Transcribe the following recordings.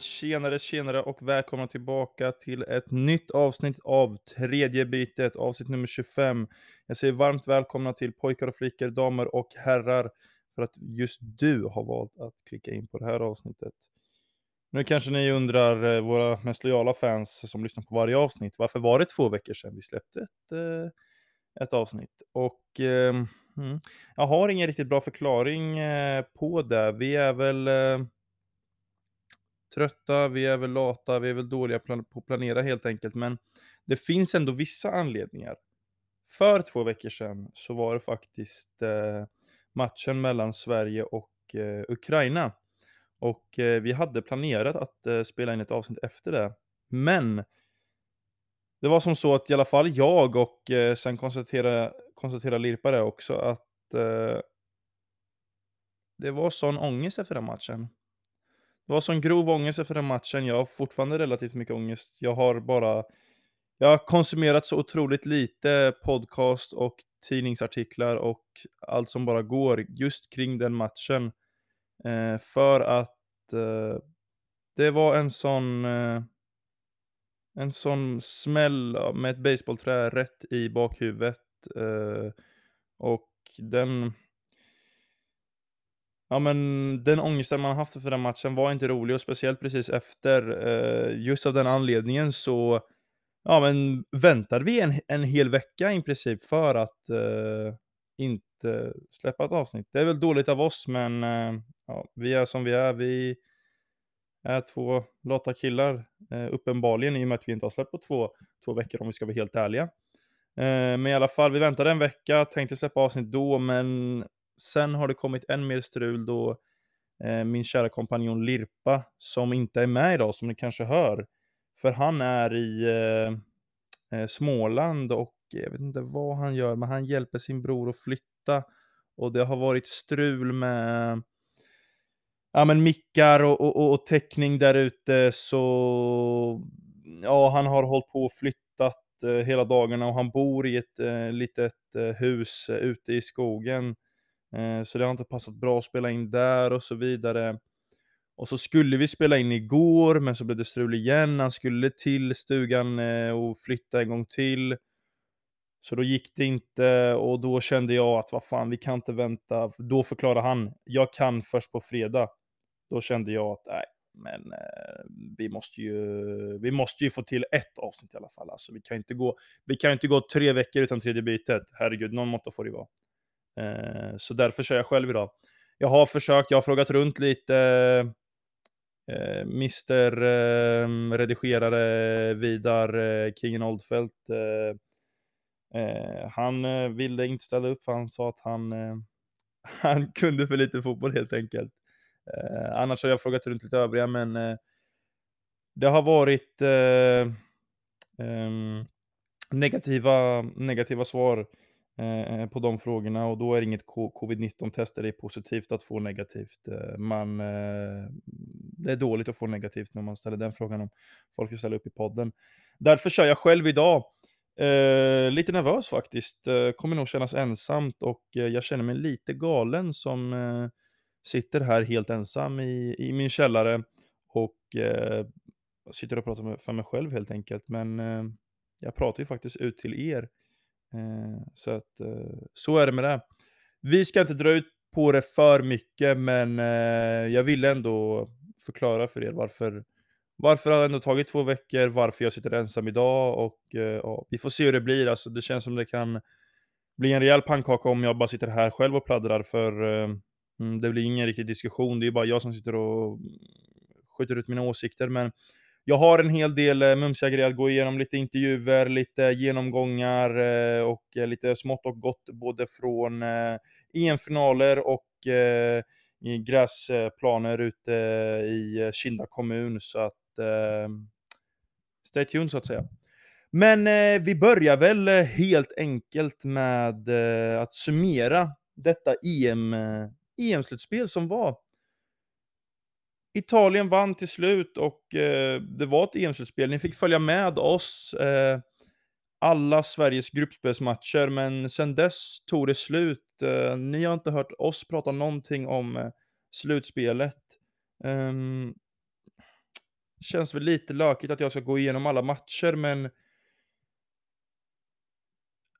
tjenare, tjenare och välkomna tillbaka till ett nytt avsnitt av tredje bytet, avsnitt nummer 25. Jag säger varmt välkomna till pojkar och flickor, damer och herrar, för att just du har valt att klicka in på det här avsnittet. Nu kanske ni undrar, eh, våra mest lojala fans som lyssnar på varje avsnitt, varför var det två veckor sedan vi släppte ett, eh, ett avsnitt? Och eh, jag har ingen riktigt bra förklaring eh, på det. Vi är väl trötta, vi är väl lata, vi är väl dåliga på att planera helt enkelt. Men det finns ändå vissa anledningar. För två veckor sedan så var det faktiskt eh, matchen mellan Sverige och eh, Ukraina. Och eh, vi hade planerat att eh, spela in ett avsnitt efter det. Men det var som så att i alla fall jag och eh, sen konstaterade, konstaterade Lirpa det också att eh, det var sån ångest efter den matchen. Det var sån grov ångest efter den matchen. Jag har fortfarande relativt mycket ångest. Jag har bara jag har konsumerat så otroligt lite podcast och tidningsartiklar och allt som bara går just kring den matchen. Eh, för att eh, det var en sån eh, en sån smäll med ett baseballträ rätt i bakhuvudet. Eh, och den Ja men den ångesten man haft för den matchen var inte rolig och speciellt precis efter. Eh, just av den anledningen så ja men väntade vi en, en hel vecka i princip för att eh, inte släppa ett avsnitt. Det är väl dåligt av oss men eh, ja, vi är som vi är. Vi är två lata killar eh, uppenbarligen i och med att vi inte har släppt på två, två veckor om vi ska vara helt ärliga. Eh, men i alla fall, vi väntade en vecka, tänkte släppa avsnitt då men sen har det kommit än mer strul då eh, min kära kompanjon Lirpa, som inte är med idag, som ni kanske hör, för han är i eh, eh, Småland och jag vet inte vad han gör, men han hjälper sin bror att flytta. Och det har varit strul med ja, men mickar och, och, och täckning där ute. Så ja, han har hållit på och flyttat eh, hela dagarna och han bor i ett eh, litet eh, hus eh, ute i skogen. Eh, så det har inte passat bra att spela in där och så vidare. Och så skulle vi spela in igår, men så blev det strul igen. Han skulle till stugan eh, och flytta en gång till. Så då gick det inte och då kände jag att vad fan, vi kan inte vänta. Då förklarade han, jag kan först på fredag. Då kände jag att nej, men eh, vi, måste ju, vi måste ju få till ett avsnitt i alla fall. Alltså, vi kan ju inte gå, vi kan inte gå tre veckor utan tredje bytet. Herregud, någon måtta får det vara. Eh, så därför kör jag själv idag. Jag har försökt, jag har frågat runt lite. Eh, Mister eh, redigerare Vidar eh, Kingen Oldfelt. Eh, eh, han eh, ville inte ställa upp för han sa att han, eh, han kunde för lite fotboll helt enkelt. Eh, annars har jag frågat runt lite övriga men eh, det har varit ehm, negativa, negativa svar Eh, Eh, eh, på de frågorna och då är inget covid-19 test där det är positivt att få negativt. Eh, man, det är dåligt att få negativt när man ställer den frågan om folk vill ställa upp i podden. Därför kör jag själv idag. Eh, lite nervös faktiskt, kommer nog kännas ensamt och jag känner mig lite galen som sitter här helt ensam i, i min källare och sitter och pratar för mig själv helt enkelt. Men jag pratar ju faktiskt ut till er Eh, Eh, så att eh, så är det med det. Vi ska inte dra ut på det för mycket, men eh, jag ville ändå förklara för er varför varför har det ändå tagit två veckor, varför jag sitter ensam idag och eh, ja, vi får se hur det blir. Alltså, det känns som det kan bli en rejäl pannkaka om jag bara sitter här själv och pladdrar, för eh, mm, det blir ingen riktig diskussion. Det är bara jag som sitter och skjuter ut mina åsikter, men jag har en hel del eh, mumsiga grejer att gå igenom, lite intervjuer, lite genomgångar eh, och eh, lite smått och gott både från eh, EM-finaler och eh, gräsplaner ute i eh, Kinda kommun. Så att stay tuned så att säga. Men vi börjar väl helt enkelt med att summera detta EM, EM-slutspel e som var. Italien vann till slut och eh, det var ett EM-slutspel. Ni fick följa med oss eh, alla Sveriges gruppspelsmatcher, men sen dess tog det slut. Eh, ni har inte hört oss prata någonting om eh, slutspelet. Ehm, känns väl lite lökigt att jag ska gå igenom alla matcher, men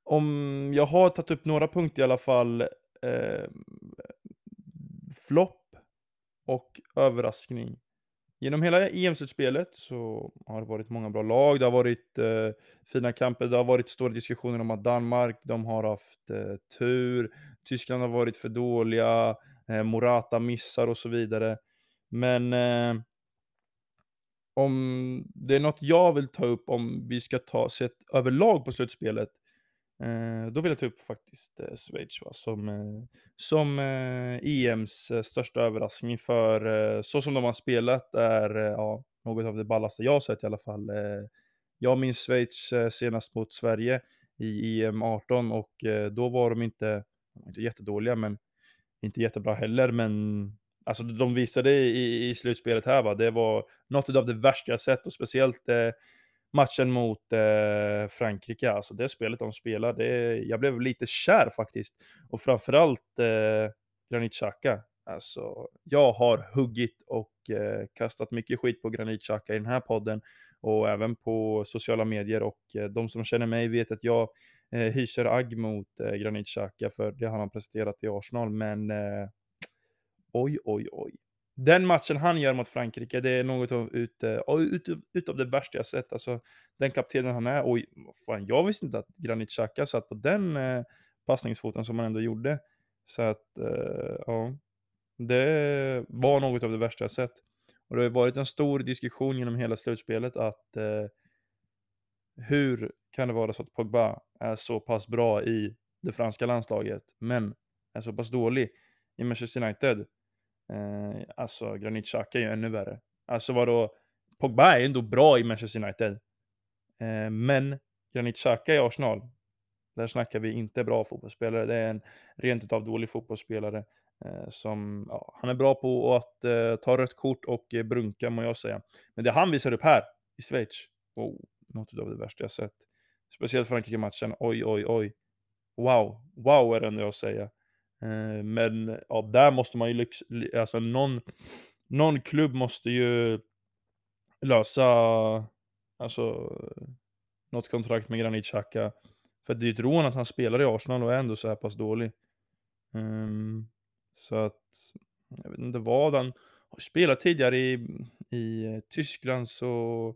om jag har tagit upp några punkter i alla fall, eh, flopp och överraskning. Genom hela EM-slutspelet så har det varit många bra lag, det har varit eh, fina kamper, det har varit stora diskussioner om att Danmark, de har haft eh, tur, Tyskland har varit för dåliga, eh, Morata missar och så vidare. Men eh, om det är något jag vill ta upp om vi ska ta sett överlag på slutspelet, Eh, Eh, då vill jag ta upp faktiskt eh, Schweiz va, som, eh, som eh, EMs eh, största överraskning för eh, så som de har spelat är eh, ja, något av det ballaste jag har sett i alla fall. Eh, jag minns Schweiz eh, senast mot Sverige i EM 18 och eh, då var de inte, inte jättedåliga men inte jättebra heller men alltså de visade i, i slutspelet här va, det var något av det värsta jag sett och speciellt eh, matchen mot eh, Frankrike, alltså det spelet de spelar, det, jag blev lite kär faktiskt. Och framförallt eh, Granit Xhaka. Alltså, jag har huggit och eh, kastat mycket skit på Granit Xhaka i den här podden och även på sociala medier och eh, de som känner mig vet att jag eh, hyser agg mot eh, Granit Xhaka för det han har presterat i Arsenal, men eh, oj, oj, oj. Den matchen han gör mot Frankrike, det är något av, ut, uh, ut, av det värsta jag sett. Alltså, den kaptenen han är, Och fan, jag visste inte att Granit Xhaka satt på den uh, passningsfoten som han ändå gjorde. Så att, uh, ja, det var något av det värsta jag sett. Och det har varit en stor diskussion genom hela slutspelet att uh, hur kan det vara så att Pogba är så pass bra i det franska landslaget, men är så pass dålig i Manchester United? Eh, alltså Granit Xhaka är ju ännu värre. Alltså vadå, Pogba är ändå bra i Manchester United. Eh, men Granit Xhaka i Arsenal, där snackar vi inte bra fotbollsspelare. Det är en rent utav dålig fotbollsspelare. Eh, som, ja, han är bra på att eh, ta rött kort och eh, brunka må jag säga. Men det han visar upp här i Schweiz, oh, något av det värsta jag sett. Speciellt Frankrike-matchen, oj oj oj. Wow, wow är det ändå jag säga. Eh, men ja, där måste man ju lyx, alltså någon, någon klubb måste ju lösa, alltså något kontrakt med Granit Xhaka. För det är ju ett rån att han spelar i Arsenal och är ändå så här pass dålig. Um, så att, jag vet inte vad han har spelat tidigare i, i eh, Tyskland så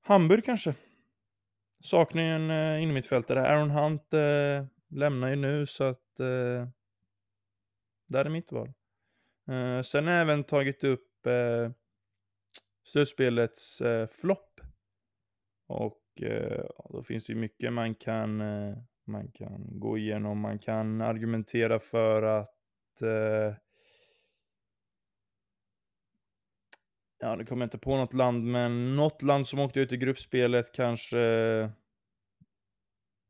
Hamburg kanske. Saknar ju en uh, innermittfältare. Aaron Hunt uh, lämnar ju nu så att eh, där är mitt val. Eh, sen har jag även tagit upp eh, slutspelets eh, flopp. Och eh, då finns det ju mycket man kan, eh, man kan gå igenom. Man kan argumentera för att eh, Ja, det kommer jag inte på något land, men något land som åkte ut i gruppspelet kanske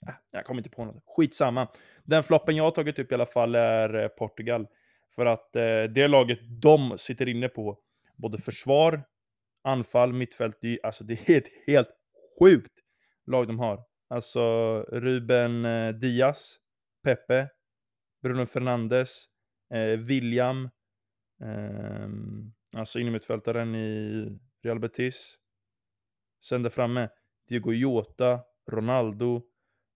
Äh, jag kommer inte på något. Skitsamma. Den floppen jag har tagit upp i alla fall är eh, Portugal. För att eh, det laget de sitter inne på, både försvar, anfall, mittfält, det, alltså det är ett helt sjukt lag de har. Alltså Ruben eh, Diaz, Pepe, Bruno Fernandes, eh, William, eh, alltså innermittfältaren i Real Betis. Sen där framme, Diego Jota, Ronaldo,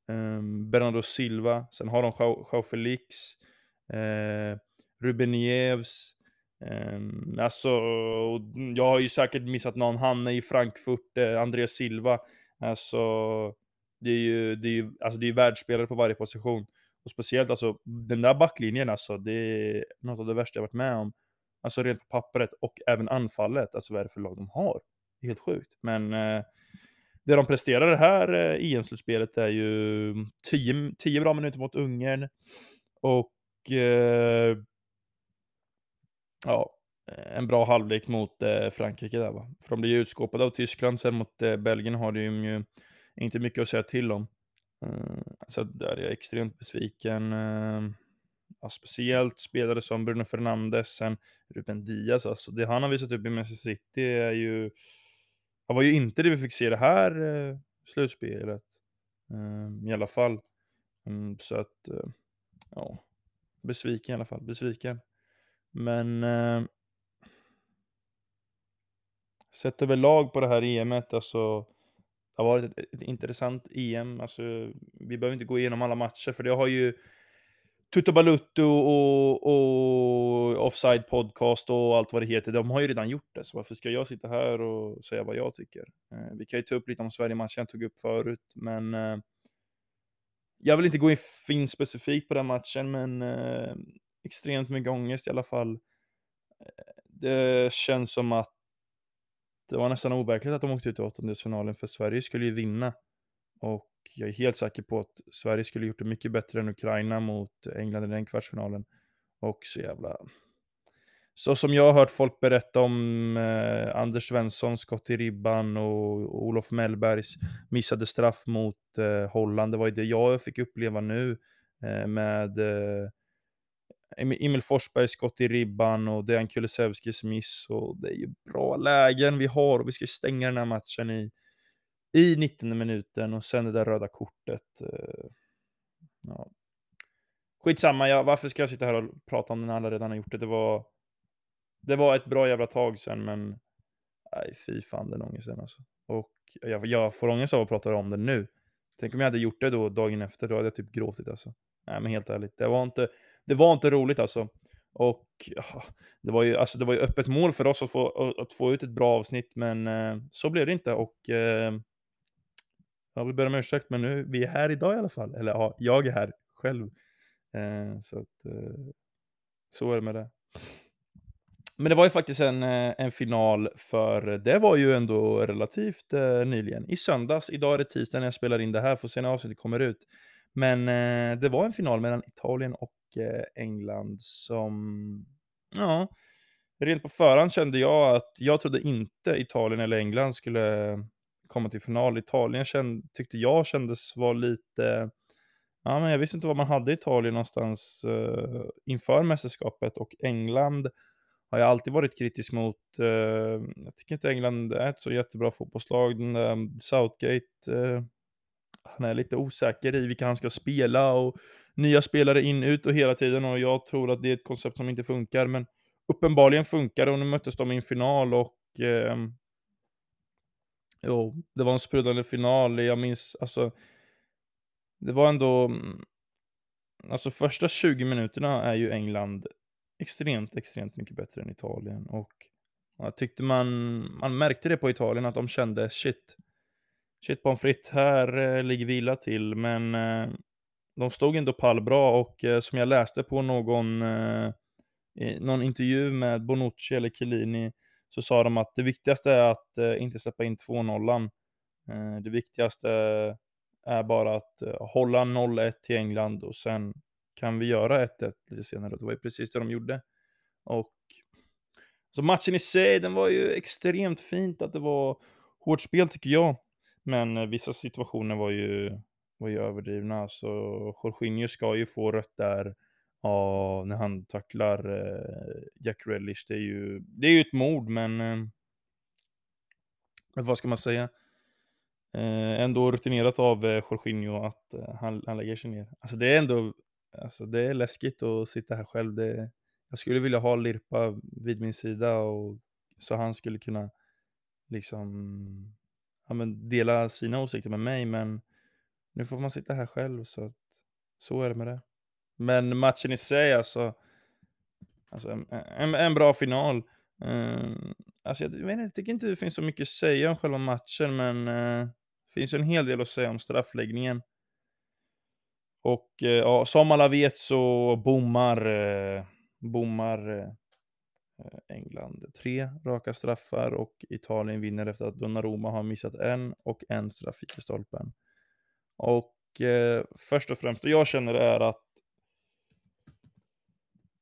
Um, Bernardo Silva, sen har de Joao Felix, uh, Ruben Nieves. Um, alltså, jag har ju säkert missat någon, han är i Frankfurt, eh, uh, Andreas Silva. Alltså, det är ju, det är ju alltså det är världsspelare på varje position. Och speciellt alltså, den där backlinjen alltså, det är något av det värsta jag varit med om. Alltså rent på pappret och även anfallet, alltså vad är det för lag de har? Det är helt sjukt. Men eh, det de presterar det här eh, EM-slutspelet är ju 10 bra minuter mot Ungern och eh, ja, en bra halvlek mot eh, Frankrike där va. För de blir ju utskåpade av Tyskland, sen mot eh, Belgien har de ju inte mycket att säga till om. Eh, så där är jag extremt besviken. Eh, ja, speciellt spelare som Bruno Fernandes, sen Ruben Diaz, alltså det han har visat upp i Manchester City är ju det var ju inte det vi fick se det här eh, slutspelet. Eh, I alla fall. Mm, så att, eh, ja. Besviken i alla fall, besviken. Men... Eh, sett överlag på det här EMet, alltså, det har varit ett, ett intressant EM. Alltså, vi behöver inte gå igenom alla matcher, för det har ju Tutu Balutto och, och Offside Podcast och allt vad det heter, de har ju redan gjort det, så varför ska jag sitta här och säga vad jag tycker? Eh, vi kan ju ta upp lite om Sverige-matchen jag tog upp förut, men eh, jag vill inte gå in specifikt på den matchen, men eh, extremt mycket ångest i alla fall. Eh, det känns som att det var nästan overkligt att de åkte ut i åttondelsfinalen, för Sverige skulle ju vinna. Och jag är helt säker på att Sverige skulle gjort det mycket bättre än Ukraina mot England i den kvartsfinalen. Och så jävla... Så som jag har hört folk berätta om eh, Anders Svenssons skott i ribban och Olof Mellbergs missade straff mot eh, Holland. Det var ju det jag fick uppleva nu eh, med eh, Emil Forsbergs skott i ribban och Dejan Kulusevskis miss. Och det är ju bra lägen vi har och vi ska stänga den här matchen i i 19 minuten och sen det där röda kortet. Eh, ja. Skitsamma, jag, varför ska jag sitta här och prata om den alla redan har gjort det? Det var, det var ett bra jävla tag sen, men nej, fy fan den ångesten alltså. Och jag, jag får ångest av att prata om det nu. Tänk om jag hade gjort det då dagen efter, då hade jag typ gråtit alltså. Nej men helt ärligt, det var inte, det var inte roligt alltså. Och ja, det var ju, alltså det var ju öppet mål för oss att få, att få ut ett bra avsnitt, men eh, så blev det inte och eh, jag vill börja med ursäkt, men nu, vi är här idag i alla fall. Eller ja, jag är här själv. Eh, så att, eh, så är det med det. Men det var ju faktiskt en, eh, en final för, det var ju ändå relativt eh, nyligen. I söndags, idag är det tisdag när jag spelar in det här, får se när avsnittet kommer ut. Men eh, det var en final mellan Italien och eh, England som, ja, rent på förhand kände jag att jag trodde inte Italien eller England skulle komma till final. Italien känd, tyckte jag kändes vara lite, ja men jag visste inte vad man hade i Italien någonstans uh, inför mästerskapet och England har jag alltid varit kritisk mot. Uh, jag tycker inte England är ett så jättebra fotbollslag. Den um, Southgate, uh, han är lite osäker i vilka han ska spela och nya spelare in, ut och hela tiden och jag tror att det är ett koncept som inte funkar, men uppenbarligen funkar det och nu möttes de i en final och Jo, det var en sprudlande final. Jag minns, alltså, det var ändå, mm, alltså första 20 minuterna är ju England extremt, extremt mycket bättre än Italien. Och jag tyckte man, man märkte det på Italien att de kände shit, shit pommes frites, här eh, ligger vi illa till. Men eh, de stod ändå pall bra och eh, som jag läste på någon, eh, någon intervju med Bonucci eller Chiellini så sa de att det viktigaste är att eh, inte släppa in 2-0. Eh, det viktigaste är bara att eh, hålla 0-1 till England och sen kan vi göra 1-1 lite senare. Det var ju precis det de gjorde. Och så matchen i sig, den var ju extremt fint att det var hårt spel tycker jag. Men eh, vissa situationer var ju, var ju överdrivna. Så Jorginho ska ju få rött där Ja, när han tacklar eh, Jack Relish, det är ju, det är ju ett mord, men eh, vad ska man säga? Eh, ändå rutinerat av eh, Jorginho att eh, han, han lägger sig ner. Alltså det är ändå, alltså det är läskigt att sitta här själv. Det, jag skulle vilja ha Lirpa vid min sida och så han skulle kunna liksom ja, men dela sina åsikter med mig, men nu får man sitta här själv så att så är det med det. Men matchen i sig alltså, alltså en, en, en bra final. Uh, alltså jag, vet jag tycker inte det finns så mycket att säga om själva matchen, men uh, det finns en hel del att säga om straffläggningen. Och uh, ja, som alla vet så bommar, uh, bommar England tre raka straffar och Italien vinner efter att Donnarumma har missat en och en straff i stolpen. Och först och främst, det jag känner är att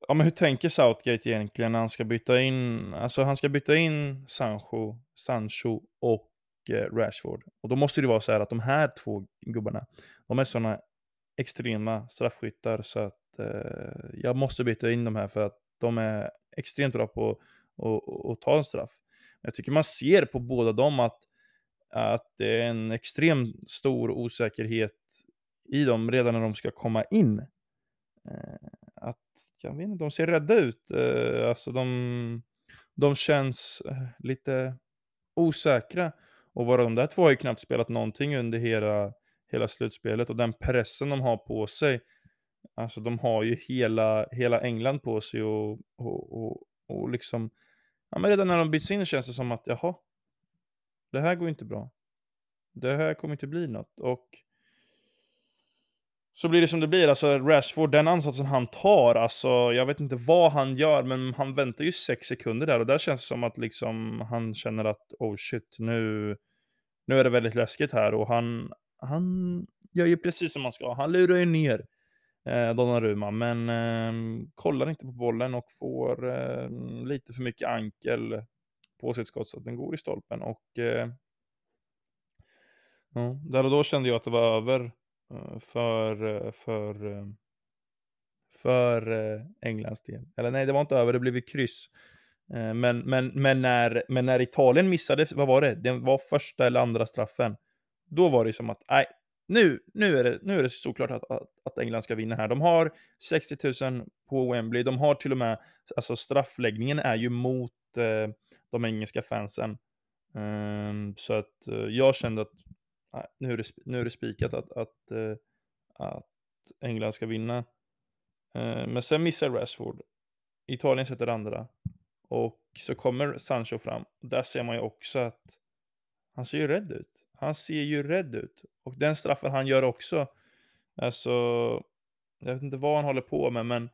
ja, men hur tänker Southgate egentligen när han ska byta in, alltså han ska byta in Sancho, Sancho och eh, Rashford. Och då måste det vara så här att de här två gubbarna, de är sådana extrema straffskyttar så att eh, jag måste byta in de här för att de är extremt bra på att ta en straff. Jag tycker man ser på båda dem att, att det är en extremt stor osäkerhet i dem redan när de ska komma in. Eh, att jag vet inte, de ser rädda ut. Eh, alltså de, de känns eh, lite, osäkra. Och bara de där två har ju knappt spelat någonting under hela, hela slutspelet och den pressen de har på sig. Alltså de har ju hela, hela England på sig och, och, och, och liksom, ja men redan när de byts in känns det som att jaha, det här går inte bra. Det här kommer inte bli något och så blir det som det blir, alltså Rashford, den ansatsen han tar, alltså jag vet inte vad han gör, men han väntar ju sex sekunder där och där känns det som att liksom han känner att oh shit, nu, nu är det väldigt läskigt här och han, han gör ju precis som han ska. Han lurar ju ner eh, Donnarumma, men eh, kollar inte på bollen och får eh, lite för mycket ankel på sitt skott så att den går i stolpen och eh, ja, där och då kände jag att det var över Eh, för, eh, för, eh, för Englands del. Eller nej, det var inte över, det blev ju kryss. Men, men, men, när, men när Italien missade, vad var det? Det var första eller andra straffen. Då var det som att, nej, nu, nu, är det, nu är det såklart att, att, att England ska vinna här. De har 60 000 på Wembley, de har till och med, alltså straffläggningen är ju mot eh, de engelska fansen. Um, så att uh, jag kände att nu, är det, nu är det spikat att, att, uh, att England ska vinna. Uh, men sen missar Rashford. Italien sätter andra. Och så kommer Sancho fram. Där ser man ju också att han ser ju rädd ut. Han ser ju rädd ut. Och den straffen han gör också. Alltså, jag vet inte vad han håller på med, men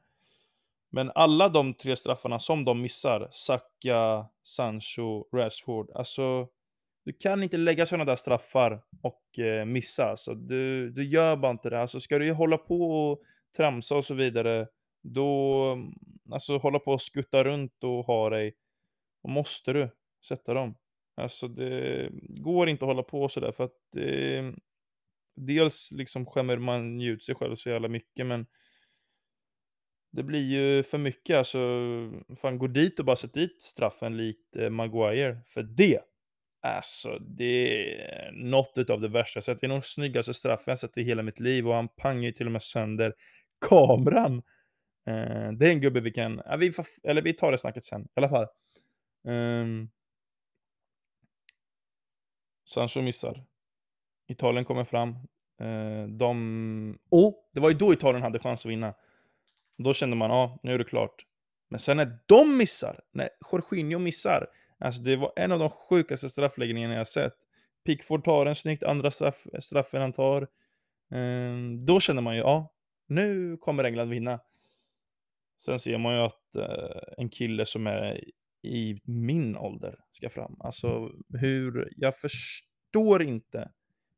men alla de tre straffarna som de missar, Saka, Sancho, Rashford, alltså du kan inte lägga sådana där straffar och eh, missa. Alltså, du, du gör bara inte det. Alltså, ska du hålla på och tramsa och så vidare, då, alltså hålla på och skutta runt och ha dig, då måste du sätta dem. Alltså det går inte att hålla på sådär för att eh, dels liksom skämmer man ut sig själv så jävla mycket men det blir ju för mycket alltså. Fan gå dit och bara sätt dit straffen likt eh, Maguire. För det Alltså, det är något av det värsta jag sett. Det är nog snyggaste straffen jag sett i hela mitt liv och han pangar ju till och med sönder kameran. Eh, det är en gubbe vi kan, ja, vi, får, eller vi tar det snacket sen i alla fall. Ehm. Um, Sancho missar. Italien kommer fram. Eh, de... Oh, det var ju då Italien hade chans att vinna. Då kände man, ja, nu är det klart. Men sen när de missar, när Jorginho missar, Alltså det var en av de sjukaste straffläggningarna jag sett. Pickford tar den snyggt, andra straff, straffen han tar. Ehm, då känner man ju, ja, nu kommer England vinna. Sen ser man ju att eh, en kille som är i min ålder ska fram. Alltså hur, jag förstår inte.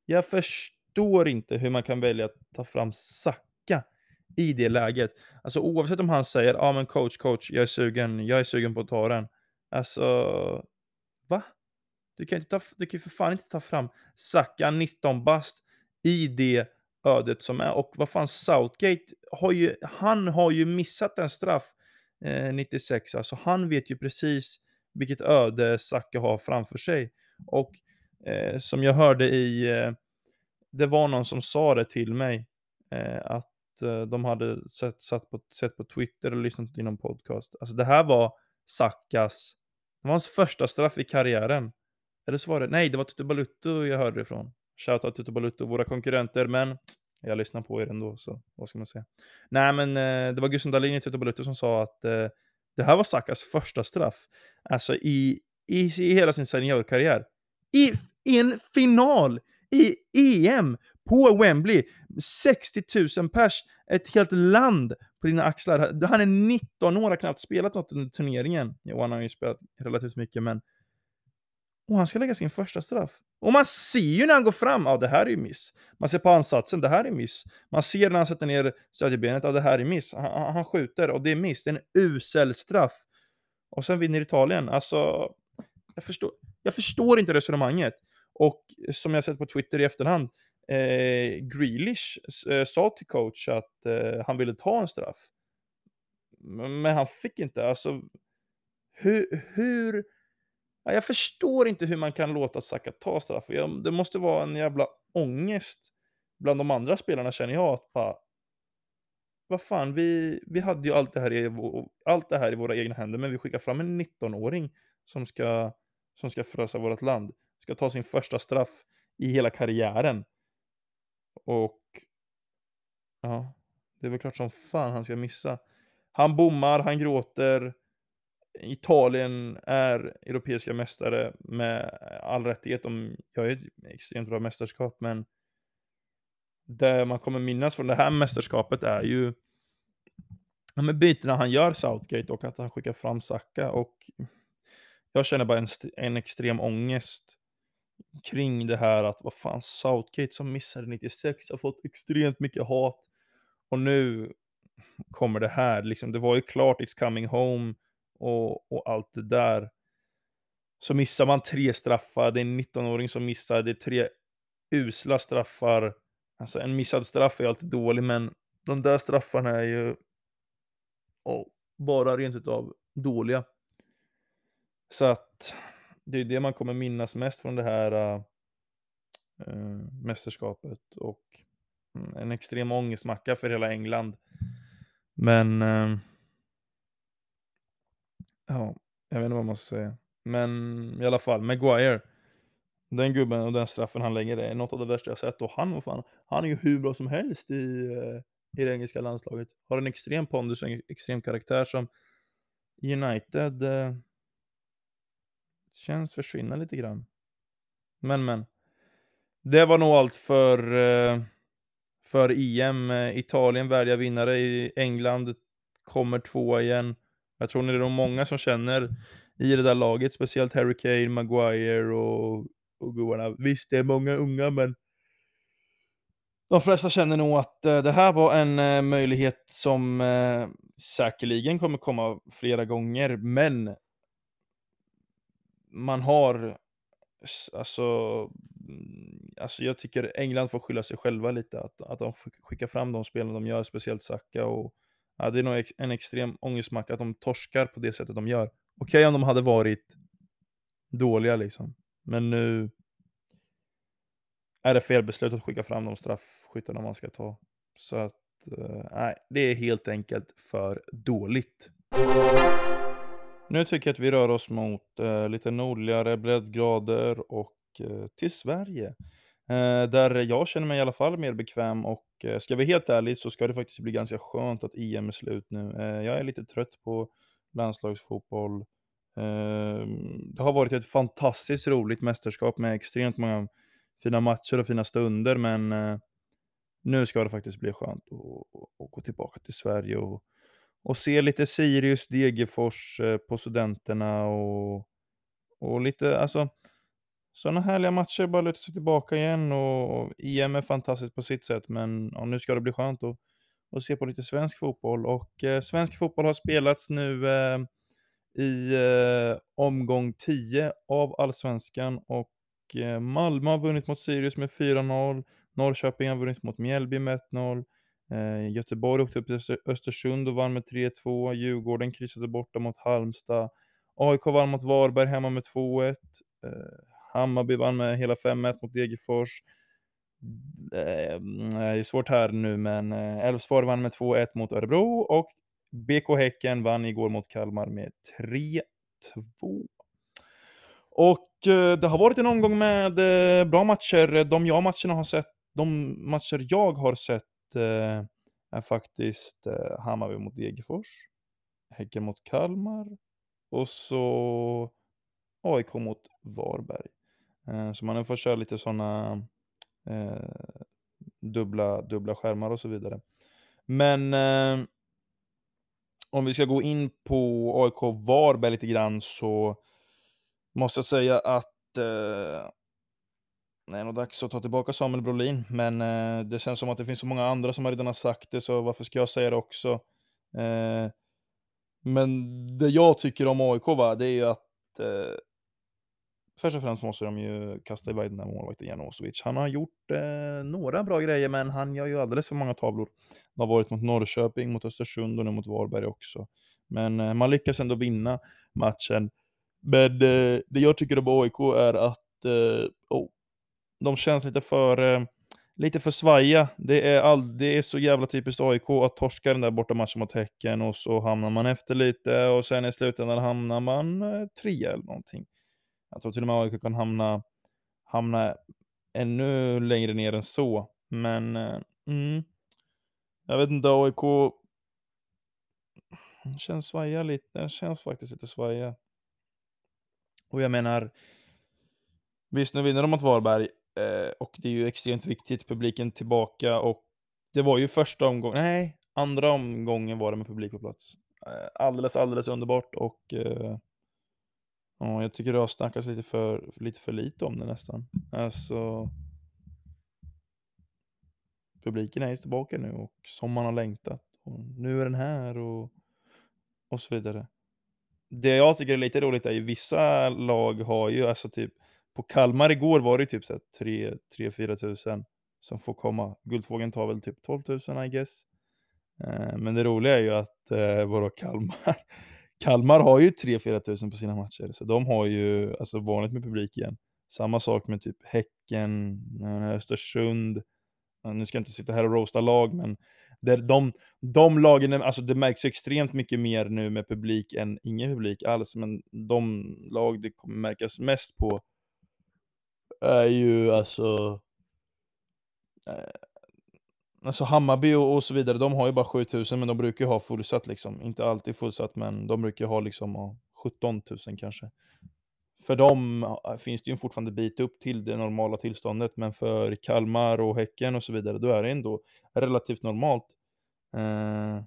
Jag förstår inte hur man kan välja att ta fram Sacka i det läget. Alltså oavsett om han säger, ja ah, men coach, coach, jag är sugen, jag är sugen på att ta den. Alltså, va? Du kan, inte ta, du kan för fan inte ta fram Saka 19 bast i det ödet som är. Och vad fan, Southgate har ju, han har ju missat en straff eh, 96. Alltså han vet ju precis vilket öde Saka har framför sig. Och eh, som jag hörde i, eh, det var någon som sa det till mig, eh, att eh, de hade sett, satt på, sett på Twitter och lyssnat till någon podcast. Alltså det här var Sakas var hans första straff i karriären. Eller så var det, nej det var Tutu Balutto jag hörde det ifrån. Shoutout Tutu Balutto, våra konkurrenter, men jag lyssnar på er ändå, så vad ska man säga. Nej men eh, det var Gustav Dahlin i Tutu Balutto som sa att eh, det här var Sakas första straff. Alltså i, i, i hela sin seniorkarriär. I, I en final i EM på Wembley. 60 000 pers, ett helt land på dina axlar. Han är 19 år, har knappt spelat något under turneringen. Jo, han har ju spelat relativt mycket, men... Och han ska lägga sin första straff. Och man ser ju när han går fram, ja det här är ju miss. Man ser på ansatsen, det här är miss. Man ser när han sätter ner stödjebenet, ja det här är miss. Han, han skjuter och det är miss. Det är en usel straff. Och sen vinner Italien. Alltså, jag förstår, jag förstår inte resonemanget. Och som jag sett på Twitter i efterhand, eh, Grealish eh, sa till coach att eh, han ville ta en straff. Men han fick inte. Alltså, hur... hur ja, jag förstår inte hur man kan låta Saka ta straff. Det måste vara en jävla ångest bland de andra spelarna känner jag. att bara, Vad fan, vi, vi hade ju allt det, här i, allt det här i våra egna händer, men vi skickar fram en 19-åring som ska, som ska frösa vårt land, ska ta sin första straff i hela karriären. Och ja, det är väl klart som fan han ska missa. Han bommar, han gråter. Italien är europeiska mästare med all rättighet. De gör ju ett extremt bra mästerskap, men det man kommer minnas från det här mästerskapet är ju ja, bytena han gör Southgate och att han skickar fram Saka och jag känner bara en, en extrem ångest kring det här att vad fan Southgate som missade 96 har fått extremt mycket hat och nu kommer det här liksom. Det var ju klart It's coming home och, och allt det där. Så missar man tre straffar, det är en 19-åring som missar, det är tre usla straffar. Alltså en missad straff är alltid dålig, men de där straffarna är ju oh, bara rent utav dåliga. Så att det är det man kommer minnas mest från det här äh, äh mästerskapet och mm, en extrem ångestmacka för hela England. Men äh, ja, jag vet inte vad man ska säga. Men i alla fall, Maguire. Den gubben och den straffen han lägger är något av det värsta jag sett och han, fan, han är ju hur bra som helst i, äh, i det engelska landslaget. Har en extrem pondus och en extrem karaktär som United eh, känns försvinna lite grann. Men men. Det var nog allt för, eh, för EM. Italien värdiga vinnare i England kommer tvåa igen. Jag tror det är nog många som känner i det där laget, speciellt Harry Kane, Maguire och, och gubbarna. Visst, det är många unga, men de flesta känner nog att eh, det här var en eh, möjlighet som säkerligen kommer komma flera gånger, men man har, alltså, mm, alltså jag tycker England får skylla sig själva lite, att, att de skickar fram de spelarna de gör, speciellt Saka och ja, det är nog en extrem ångestmacka att de torskar på det sättet de gör. Okej okay, om de hade varit dåliga liksom, men nu är det fel beslut att skicka fram de straffskyttarna man ska ta. Så att, eh, nej, det är helt enkelt för dåligt. Nu tycker jag att vi rör oss mot eh, lite nordligare breddgrader och eh, till Sverige. Eh, där jag känner mig i alla fall mer bekväm och eh, ska vi helt ärligt så ska det faktiskt bli ganska skönt att EM är slut nu. Eh, jag är lite trött på landslagsfotboll. Ehm, det har varit ett fantastiskt roligt mästerskap med extremt många fina matcher och fina stunder, men eh, nu ska det faktiskt bli skönt att gå tillbaka till Sverige och, och se lite Sirius, Degerfors eh, på studenterna och, och lite, alltså sådana härliga matcher, bara luta sig tillbaka igen och, och EM är fantastiskt på sitt sätt, men ja, nu ska det bli skönt att, att se på lite svensk fotboll och eh, svensk fotboll har spelats nu eh, i eh, omgång 10 av allsvenskan och Eh, Malmö har vunnit mot Sirius med 4-0. Norrköping har vunnit mot Mjällby med 1-0. Eh, Göteborg åkte upp till Östersund och vann med 3-2. Djurgården kryssade borta mot Halmstad. AIK vann mot Varberg hemma med 2-1. Eh, Hammarby vann med hela 5-1 mot Degerfors. Eh, det är svårt här nu, men eh, Elfsborg vann med 2-1 mot Örebro och BK Häcken vann igår mot Kalmar med 3-2. Och eh, det har varit en omgång med eh, bra matcher. De jag matcherna har sett, de matcher jag har sett Eh, är faktiskt eh, Hammarby mot Degerfors, Häcken mot Kalmar och så AIK mot Varberg. Eh, så man får köra lite sådana eh, dubbla, dubbla skärmar och så vidare. Men eh, om vi ska gå in på AIK Varberg lite grann så måste jag säga att eh, det är nog dags att ta tillbaka Samuel Brolin, men eh, det känns som att det finns så många andra som redan har sagt det, så varför ska jag säga det också? Eh, men det jag tycker om AIK, va, det är ju att eh, först och främst måste de ju kasta iväg den här målvakten Janosovic. Han har gjort eh, några bra grejer, men han gör ju alldeles för många tavlor. Det har varit mot Norrköping, mot Östersund och nu mot Varberg också. Men eh, man lyckas ändå vinna matchen. Men eh, det jag tycker om AIK är att eh, oh, de känns lite för, eh, lite för svaja. Det är, all, det är så jävla typiskt AIK att torska den där borta matchen mot Häcken och så hamnar man efter lite och sen i slutändan hamnar man eh, trea eller någonting. Jag tror till och med AIK kan hamna, hamna ännu längre ner än så. Men, eh, mm, jag vet inte, AIK känns svaja lite, den känns faktiskt lite svaja. Och jag menar, visst nu vinner de mot Varberg, eh, och det är ju extremt viktigt, publiken tillbaka och det var ju första omgången, nej, andra omgången var det med publik på plats. Eh, alldeles, alldeles underbart och eh, ja, jag tycker det har snackats lite för, lite för lite om det nästan. Alltså, publiken är ju tillbaka nu och som man har längtat. Och nu är den här och, och så vidare. Det jag tycker är lite roligt är ju vissa lag har ju alltså typ på Kalmar igår var det typ 3-4 tusen som får komma. Guldfågeln tar väl typ 12 000 I guess. Eh, men det roliga är ju att eh, vadå Kalmar? Kalmar har ju 3-4 tusen på sina matcher, så de har ju alltså vanligt med publik igen. Samma sak med typ Häcken, eh, Östersund. Nu ska jag inte sitta här och roasta lag, men det, de, de lagen, alltså det märks extremt mycket mer nu med publik än ingen publik alls, men de lag det kommer märkas mest på är ju alltså eh, Alltså Hammarby och, och så vidare, de har ju bara 7000 men de brukar ju ha fullsatt liksom. Inte alltid fullsatt men de brukar ha liksom ja, 17 000 kanske. För dem finns det ju fortfarande bit upp till det normala tillståndet men för Kalmar och Häcken och så vidare då är det ändå relativt normalt. Eh,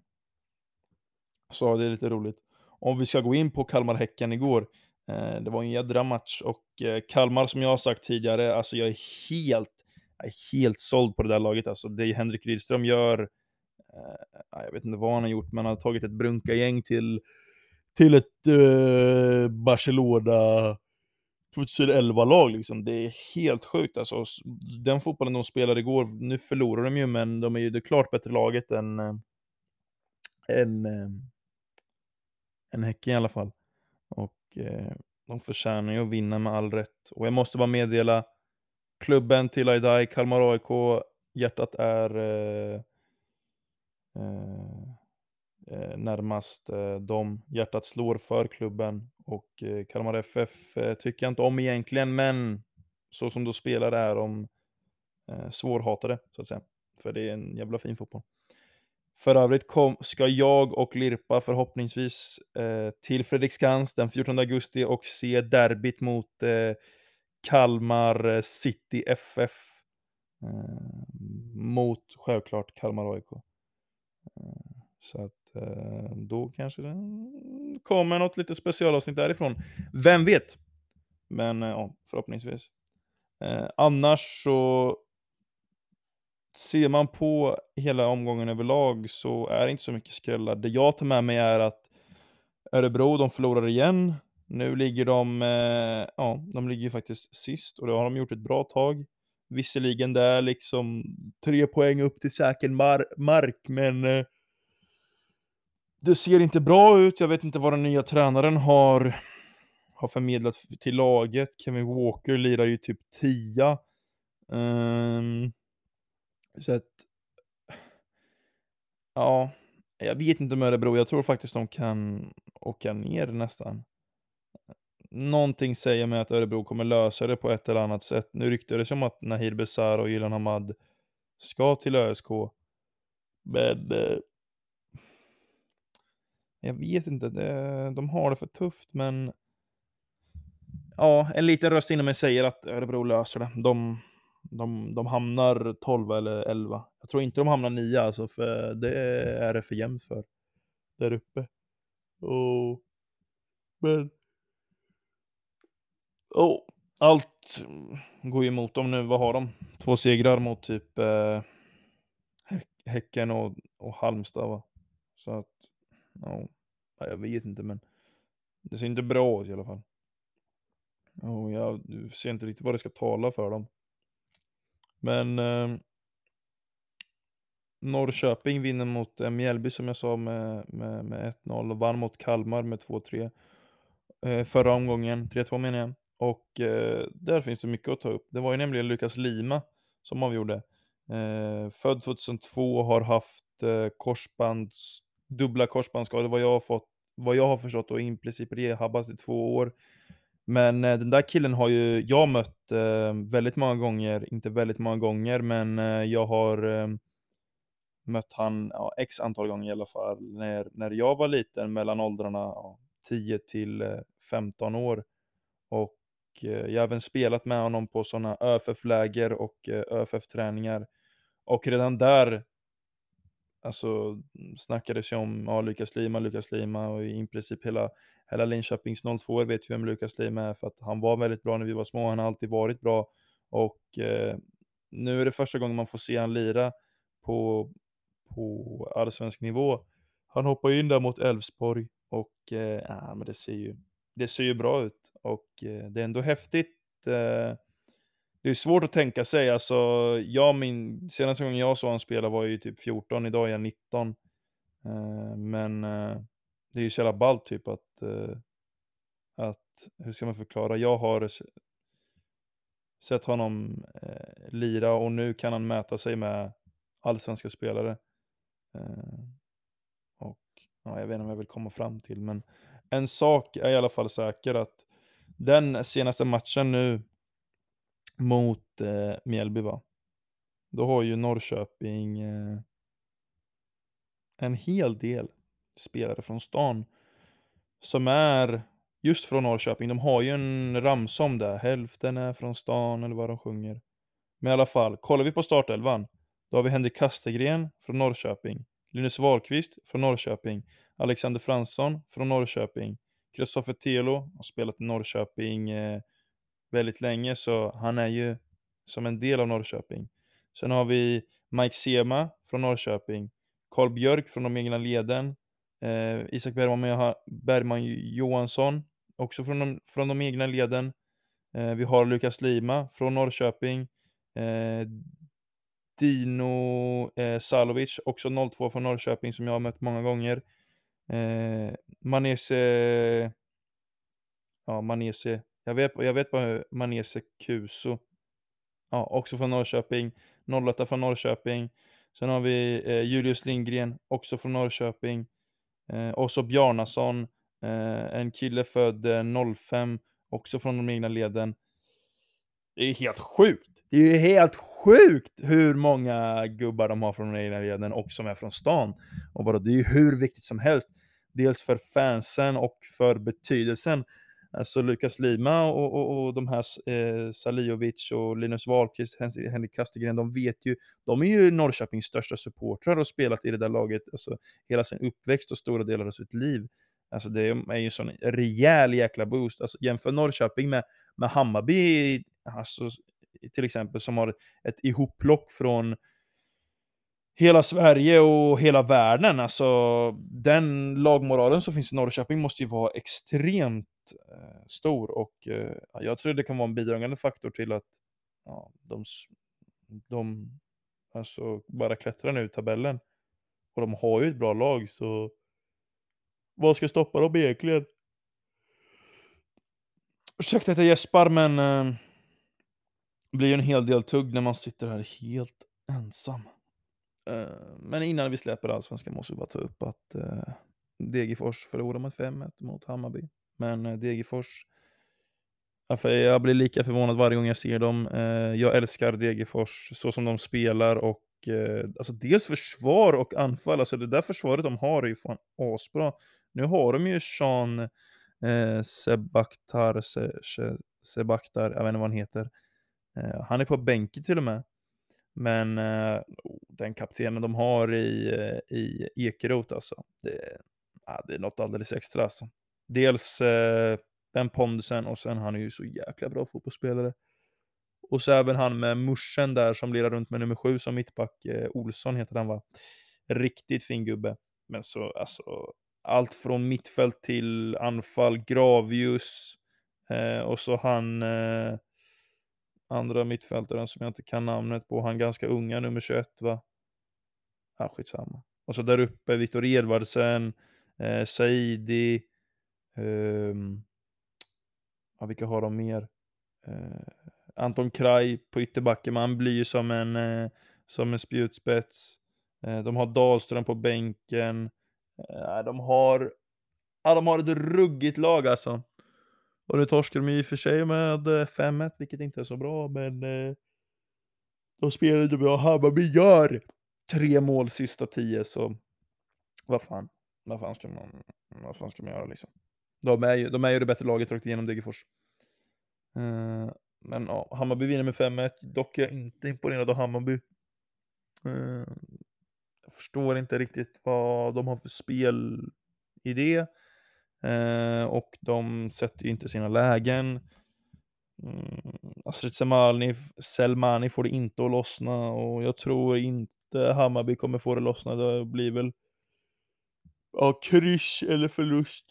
så det är lite roligt. Om vi ska gå in på Kalmar-Häcken igår. Eh, det var en jädra match och eh, Kalmar som jag har sagt tidigare, alltså jag är helt jag är helt såld på det där laget alltså. Det Henrik Rydström gör, eh, jag vet inte vad han har gjort, men han har tagit ett brunka-gäng till, till ett eh, Barcelona 2011-lag liksom. Det är helt sjukt alltså. Den fotbollen de spelade igår, nu förlorar de ju, men de är ju det klart bättre laget än, än, än Häcken i alla fall. Eh, de förtjänar ju att vinna med all rätt. Och jag måste bara meddela klubben till Aidai, Kalmar AIK, hjärtat är eh, eh, eh, närmast eh, dem. Hjärtat slår för klubben och eh, Kalmar FF eh, tycker jag inte om egentligen, men så som de spelar är de eh, svårhatade, så att säga. För det är en jävla fin fotboll. För övrigt kom, ska jag och Lirpa förhoppningsvis eh, till Fredriksskans den 14 augusti och se derbyt mot eh, Kalmar eh, City FF. Eh, mot självklart Kalmar AIK. Eh, så att eh, då kanske det kommer något lite specialavsnitt därifrån. Vem vet? Men eh, ja, förhoppningsvis. Eh, annars så ser man på hela omgången överlag så är det inte så mycket skrällar. Det jag tar med mig är att Örebro, de förlorar igen. Nu ligger de, eh, ja, de ligger ju faktiskt sist och det har de gjort ett bra tag. Visserligen det är liksom tre poäng upp till säker mar mark, men eh, det ser inte bra ut. Jag vet inte vad den nya tränaren har, har förmedlat till laget. Kevin Walker lirar ju typ tia. Um, så att, ja, jag vet inte om Örebro. Jag tror faktiskt de kan åka ner nästan någonting säger mig att Örebro kommer lösa det på ett eller annat sätt. Nu ryktades det om att Nahir Besar och Ilan Hamad ska till ÖSK. Men eh, jag vet inte, det, de har det för tufft men ja, en liten röst inom mig säger att Örebro löser det. De, de, de hamnar 12 eller 11. Jag tror inte de hamnar 9 alltså, för det är det för jämnt för där uppe. Och, men Oh, allt går ju emot dem nu. Vad har de? Två segrar mot typ eh, Häcken och, och Halmstad va? Så att, ja, jag vet inte men det ser inte bra ut i alla fall. Och jag ser inte riktigt vad det ska tala för dem. Men eh, Norrköping vinner mot eh, Mjällby som jag sa med, med, med 1-0 och vann mot Kalmar med 2-3 eh, förra omgången, 3-2 menar jag. Och eh, där finns det mycket att ta upp. Det var ju nämligen Lukas Lima som avgjorde. Eh, född 2002 och har haft eh, korsbands, dubbla korsbandsskador vad jag har fått vad jag har förstått och i princip rehabbat i två år. Men eh, den där killen har ju jag mött eh, väldigt många gånger, inte väldigt många gånger, men eh, jag har eh, mött han ja, x antal gånger i alla fall när, när jag var liten mellan åldrarna ja, 10 till eh, 15 år. Och eh, jag har även spelat med honom på sådana ÖFF-läger och eh, ÖFF-träningar. Och redan där alltså, mm, snackades ju om ja, Lukas Lima, Lukas Lima och i princip hela, hela Linköpings 02 vet ju vem Lukas Lima är för att han var väldigt bra när vi var små, han har alltid varit bra. Och eh, nu är det första gången man får se han lira på, på allsvensk nivå. Han hoppar in där mot Elfsborg och eh, ja, men det ser ju det ser ju bra ut och eh, det är ändå häftigt. Eh, det är svårt att tänka sig, alltså jag min, senaste gången jag såg honom spela var ju typ 14, idag är jag 19. Uh, eh, men eh, det är ju så jävla ballt typ att, eh, att, hur ska man förklara, jag har sett honom lira och nu kan han mäta sig med allsvenska spelare. och ja, jag vet inte vad jag vill komma fram till, men en sak är i alla fall säker att den senaste matchen nu mot eh, Mjällby va, då har ju Norrköping eh, en hel del spelare från stan som är just från Norrköping. De har ju en ramsa om det, hälften är från stan eller vad de sjunger. Men i alla fall, kollar vi på startelvan, då har vi Henrik Kastegren från Norrköping, Linus Wahlqvist från Norrköping, Alexander Fransson från Norrköping. Kristoffer Telo har spelat i Norrköping eh, väldigt länge, så han är ju som en del av Norrköping. Sen har vi Mike Sema från Norrköping, Karl Björk från de egna leden, eh, Isak Bergman, Bergman Johansson, också från de, från de egna leden. Eh, vi har Lukas Lima från Norrköping, eh, Dino eh, Salovic, också 02 från Norrköping som jag har mött många gånger. Eh, Manese, ja Manese, jag vet, jag vet bara Manese Kuso. Ja, också från Norrköping. 08 från Norrköping. Sen har vi eh, Julius Lindgren, också från Norrköping. Eh, så Bjarnason, eh, en kille född eh, 05, också från de egna leden. Det är helt sjukt! Det är ju helt sjukt hur många gubbar de har från de egna leden och som är från stan. Och bara, det är ju hur viktigt som helst. Dels för fansen och för betydelsen. Alltså Lukas Lima och, och, och de här eh, Saliovic och Linus Wahlqvist, Henrik Kastegren, de vet ju, de är ju Norrköpings största supportrar och spelat i det där laget alltså, hela sin uppväxt och stora delar av sitt liv. Alltså det är ju en sån rejäl jäkla boost. Alltså jämför Norrköping med, med Hammarby, alltså, till exempel, som har ett ihopplock från hela Sverige och hela världen. Alltså den lagmoralen som finns i Norrköping måste ju vara extremt eh, stor och eh, jag tror det kan vara en bidragande faktor till att ja, de, de alltså, bara klättrar nu i tabellen. Och de har ju ett bra lag så vad ska stoppa dem egentligen? Ursäkta att jag gäspar men eh, det blir ju en hel del tugg när man sitter här helt ensam. Eh, men innan vi släpper allsvenskan måste vi bara ta upp att eh, Degerfors förlorade med 5-1 mot Hammarby. Men eh, Degerfors, jag blir lika förvånad varje gång jag ser dem. Eh, jag älskar Degerfors så som de spelar och eh, alltså dels försvar och anfall. Alltså det där försvaret de har är ju fan asbra. Nu har de ju Sean eh, Sebaktar, Se, Se, Sebaktar, jag vet inte vad han heter. Eh, han är på bänken till och med. Men eh, oh, den kaptenen de har i, i Ekeroth alltså, det, det är något alldeles extra alltså. Dels eh, den pondusen och sen han är ju så jäkla bra fotbollsspelare. Och så även han med muschen där som lirar runt med nummer sju som mittback, eh, Olsson heter han va. Riktigt fin gubbe. Men så alltså, allt från mittfält till anfall, Gravius, eh, och så han eh, andra mittfältaren som jag inte kan namnet på, han ganska unga, nummer 21 va? Ja, skitsamma. Och så där uppe, Viktor Edvardsen, eh, Saidi, eh, ja, vilka har de mer? Eh, Anton Kraj på ytterbacken, men han blir ju som en, eh, som en spjutspets. Eh, de har Dahlström på bänken. Eh, de har, ja, de har ett ruggigt lag alltså. Och nu torskar de i och för sig med eh, 5-1, vilket inte är så bra, men eh, de spelar inte bra. Hammarby gör tre mål sista tio, så vad fan, vad fan ska man, vad fan ska man göra liksom? De är ju, de är ju det bättre laget rakt igenom Degerfors. Uh, men ja, Hammarby vinner med 5-1, dock är jag inte imponerad av Hammarby. Uh, jag förstår inte riktigt vad de har för spelidé. Uh, eh, och de sätter ju inte sina lägen. Mm, Astrid Selmani, Selmani får det inte att lossna och jag tror inte Hammarby kommer få det att lossna. Det blir väl ja, kryss eller förlust.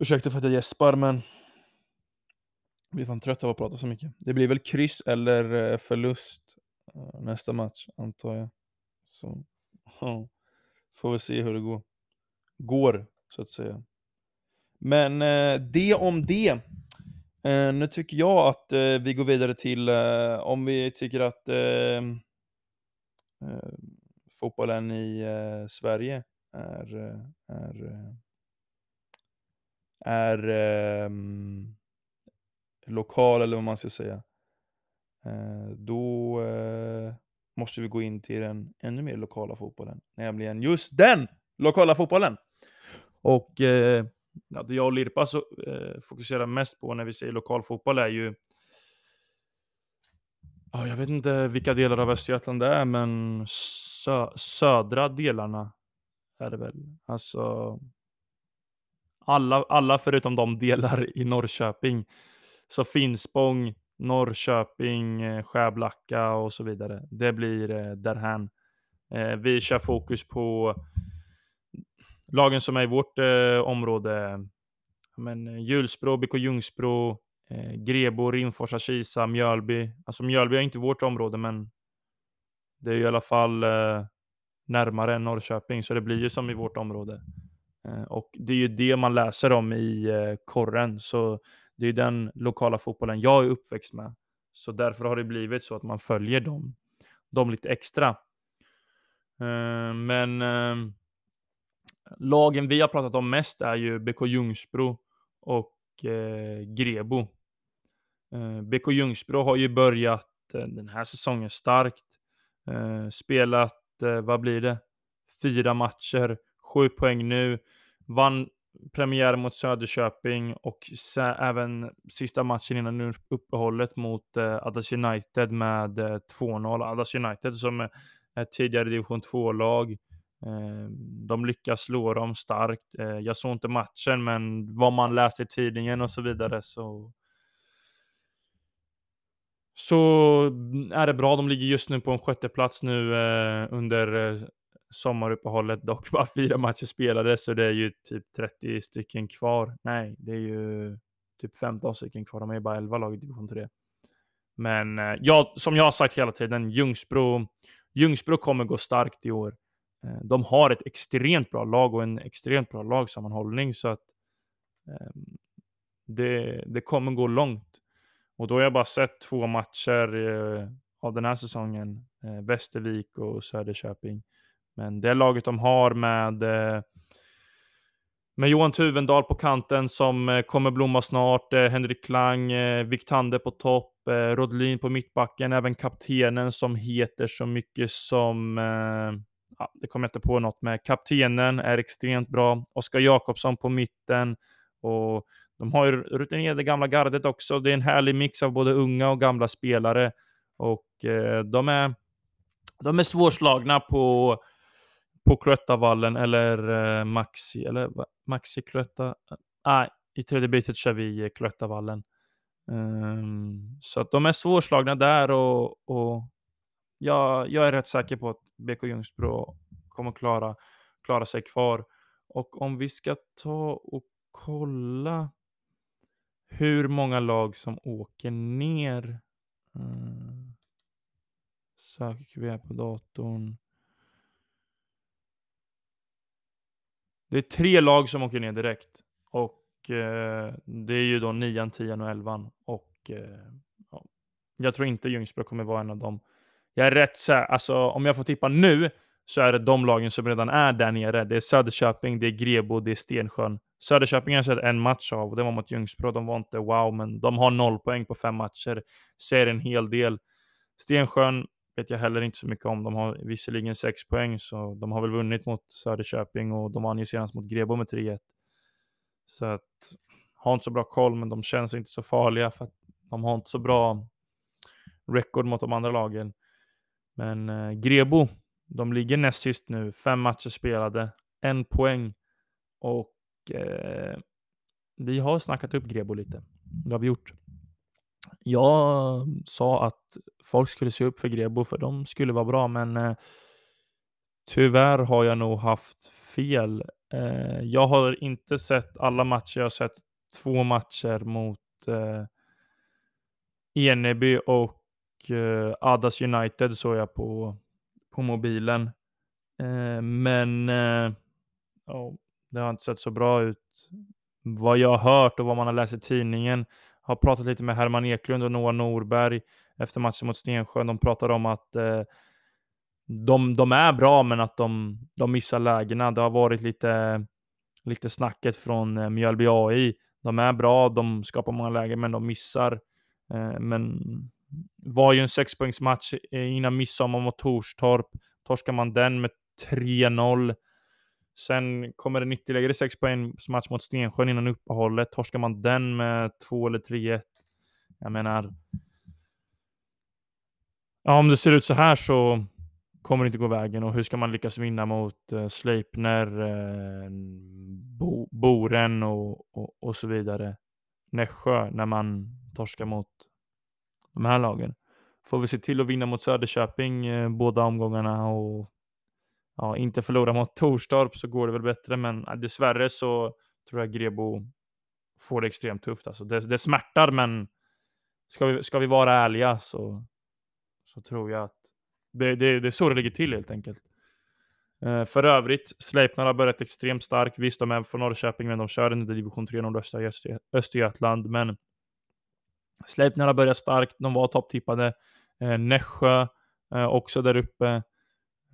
Ursäkta för att jag gäspar men jag blir fan trött av att prata så mycket. Det blir väl kryss eller eh, förlust eh, nästa match antar jag. Så ja, får vi se hur det går. Går så att säga. Men eh, det om det. Nu tycker jag att vi går vidare till om vi tycker att ehm, fotbollen i Sverige är, är, är eh, lokal eller vad man ska säga. Eh, då eh, måste vi gå in till den ännu mer lokala fotbollen, nämligen just den lokala fotbollen. Och eh, ja, det jag och Lirpa så, eh, fokuserar mest på när vi säger lokal fotboll är ju ja, jag vet inte vilka delar av Östergötland det är, men sö södra delarna är det väl. Alltså alla, alla förutom de delar i Norrköping. Så Finspång, Norrköping, Skäblacka Skärblacka och så vidare. Det blir eh, därhän. Eh, vi kör fokus på lagen som är i vårt eh, område, men eh, Hjulsbro, BK Ljungsbro, eh, Grebo, Rimforsa, Kisa, Mjölby. Alltså Mjölby är inte vårt område, men det är i alla fall eh, närmare än Norrköping, så det blir ju som i vårt område. Eh, och det är ju det man läser om i eh, korren, så det är den lokala fotbollen jag är uppväxt med. Så därför har det blivit så att man följer dem, dem lite extra. Eh, men lagen vi har pratat om mest är ju BK Ljungsbro och Grebo. BK Ljungsbro har ju börjat den här säsongen starkt. Spelat, vad blir det? Fyra matcher, sju poäng nu. Vann premiär mot Söderköping och även sista matchen innan uppehållet mot eh, Adas United med eh, 2-0. Adas United som är ett tidigare division 2-lag. Eh, de lyckas slå dem starkt. Eh, jag såg inte matchen, men vad man läste i tidningen och så vidare så så är det bra. De ligger just nu på en sjätte plats nu eh, under eh, sommaruppehållet. Dock bara fyra matcher spelade, så det är ju typ 30 stycken kvar. Nej, det är ju typ 15 stycken kvar. De är bara 11 lag i division 3. Men eh, ja, som jag har sagt hela tiden, Ljungsbro, Ljungsbro kommer gå starkt i år. Eh, de har ett extremt bra lag och en extremt bra lagsammanhållning så att ehm, det, det kommer gå långt. Och då har jag bara sett två matcher eh, av den här säsongen, Västervik och Söderköping. Men det laget de har med eh, med Johan Tuvendal på kanten som eh, kommer blomma snart, eh, Henrik Klang, Viktander på topp, Rodlin på mittbacken, även kaptenen som heter så mycket som ja, det kommer jag inte på något med. Kaptenen är extremt bra. Oskar Jakobsson på mitten. Och de har ju rutinerade gamla gardet också. Det är en härlig mix av både unga och gamla spelare. Och eh, de, är, de är svårslagna på, på Cloettavallen eller eh, Maxi, eller Maxi Cloetta. Nej, i tredje bytet kör vi eh, Cloettavallen. Um, så att de är svårslagna där och, och jag, jag är rätt säker på att BK Ljungsbro kommer klara, klara sig kvar. Och om vi ska ta och kolla hur många lag som åker ner. Eh, um, Söker vi här på datorn. Det är tre lag som åker ner direkt. Och eh, det är ju då nian, tian och elvan. Och eh, ja, jag tror inte Ljungsbro kommer vara en av dem. Jag är rätt säker, alltså om jag får tippa nu så är det de lagen som redan är där nere. Det är Söderköping, det är Grebo, det är Stensjön. Söderköping har jag sett en match av och det var mot Ljungsbro. De var inte wow, men de har noll poäng på fem matcher. Ser en hel del. Stensjön vet jag heller inte så mycket om. De har visserligen sex poäng, så de har väl vunnit mot Söderköping och de vann ju senast mot Grebo med 3-1. Så att, har inte så bra koll, men de känns inte så farliga för att de har inte så bra record mot de andra lagen. Men eh, Grebo, de ligger näst sist nu, fem matcher spelade, en poäng och eh, vi har snackat upp Grebo lite. Det har vi gjort. Jag sa att folk skulle se upp för Grebo för de skulle vara bra, men eh, tyvärr har jag nog haft fel. Eh, jag har inte sett alla matcher. Jag har sett två matcher mot eh, Eneby och eh, Adas United såg jag på, på mobilen. Eh, men eh, det har inte sett så bra ut. Vad jag har hört och vad man har läst i tidningen har pratat lite med Herman Eklund och Noah Norberg efter matchen mot Stensjö. De pratar om att eh, de, de är bra, men att de, de missar lägena. Det har varit lite, lite snacket från eh, Mjölby AI. De är bra, de skapar många lägen, men de missar. Eh, men var ju en sexpoängsmatch eh, innan midsommar mot Torstorp. Torskar man den med 3-0 Sen kommer det ytterligare 6 poängs match mot Stensjön innan uppehållet. Torskar man den med 2 eller 3-1. Jag menar. Ja, om det ser ut så här så kommer det inte gå vägen och hur ska man lyckas vinna mot uh, Sleipner, uh, Bo Boren och, och, och, så vidare. Nässjö när man torskar mot de här lagen. Får vi se till att vinna mot Söderköping eh, båda omgångarna och ja, inte förlora mot Torstorp så går det väl bättre, men äh, dessvärre så tror jag Grebo får det extremt tufft. Alltså det, det smärtar, men ska vi, ska vi vara ärliga så, så tror jag att det, det, det är så det ligger till helt enkelt. Uh, för övrigt, Sleipner har börjat extremt starkt. Visst, de är från Norrköping, men de kör under division 3 nordöstra Östergötland. Men Sleipner har börjat starkt. De var topptippade. Uh, Nässjö uh, också där uppe.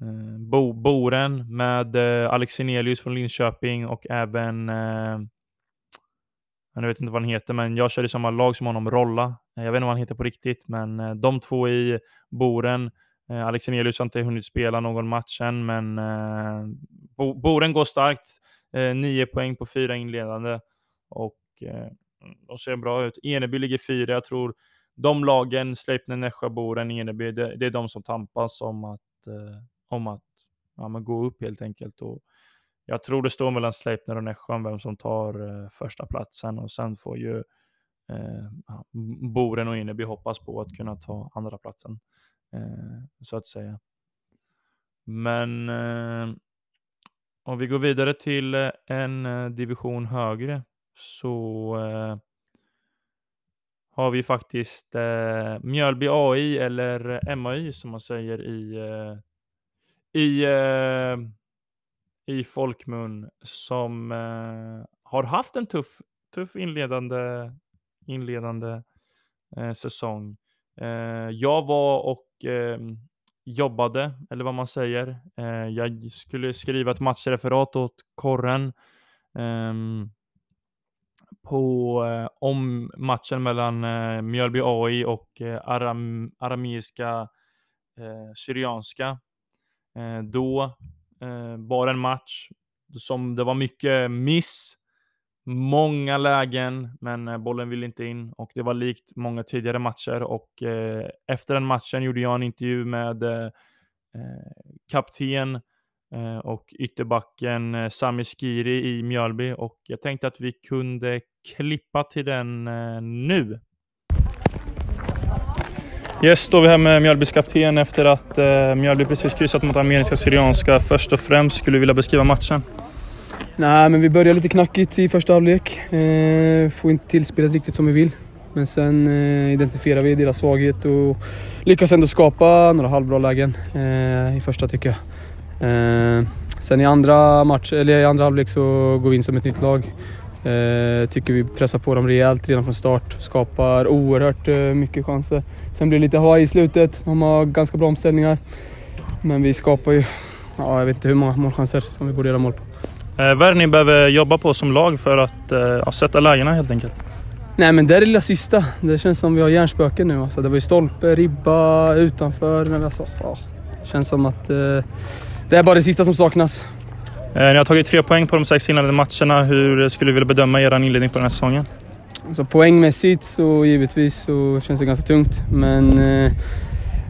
Eh, bo, Boren med eh, Alex Sinelius från Linköping och även eh, jag vet inte vad han heter, men jag kör i samma lag som honom, Rolla. Eh, jag vet inte vad han heter på riktigt, men eh, de två i Boren. Alex Sinelius har inte hunnit spela någon match än, men Boren går starkt. Nio poäng på fyra inledande och de ser bra ut. Eneby ligger fyra. Jag tror de lagen, Sleipner, Nässjö, Boren, Eneby, det, det, är de som tampas om att om att ja, men gå upp helt enkelt. Och jag tror det står mellan Sleipner och Nässjö vem som tar eh, första platsen och sen får ju eh, Boren och Inneby hoppas på att kunna ta andra platsen eh, så att säga. Men eh, om vi går vidare till eh, en eh, division högre så eh, har vi faktiskt eh, Mjölby AI eller MAI som man säger i eh, i, eh, i folkmun som eh, har haft en tuff, tuff inledande, inledande eh, säsong. Eh, jag var och ehm, jobbade, eller vad man säger. Eh, jag skulle skriva ett matchreferat åt korren ehm, på, eh, om matchen mellan eh, Mjölby AI och eh, Aram, arameiska eh, Syrianska Eh, då eh, var det en match som det var mycket miss, många lägen, men eh, bollen ville inte in och det var likt många tidigare matcher och eh, efter den matchen gjorde jag en intervju med eh, kapten och ytterbacken Sami Skiri i Mjölby och jag tänkte att vi kunde klippa till den nu. Yes, står vi här med Mjölbys kapten efter att eh, Mjölby precis kryssat mot Armeniska Syrianska. Först och främst, skulle du vilja beskriva matchen? Nej, men vi började lite knackigt i första halvlek. Eh, får inte till spelet riktigt som vi vill. Men sen eh, identifierar vi deras svaghet och lyckas ändå skapa några halvbra lägen eh, i första tycker jag. Eh, sen i andra, match, eller i andra halvlek så går vi in som ett nytt lag. Eh, tycker vi pressar på dem rejält redan från start. Skapar oerhört eh, mycket chanser. Sen blir det lite Hawaii i slutet. De har ganska bra omställningar. Men vi skapar ju ja, jag vet inte hur många målchanser som vi borde göra mål på. Eh, vad är det ni behöver jobba på som lag för att eh, sätta lägena helt enkelt? Nej men det är det lilla sista. Det känns som vi har hjärnspöken nu. Alltså, det var ju stolpe, ribba, utanför. Men alltså, ja, det känns som att eh, det är bara det sista som saknas. Eh, ni har tagit tre poäng på de sex inledande matcherna. Hur skulle du vilja bedöma er inledning på den här säsongen? Alltså, poängmässigt så givetvis så känns det ganska tungt. Men eh,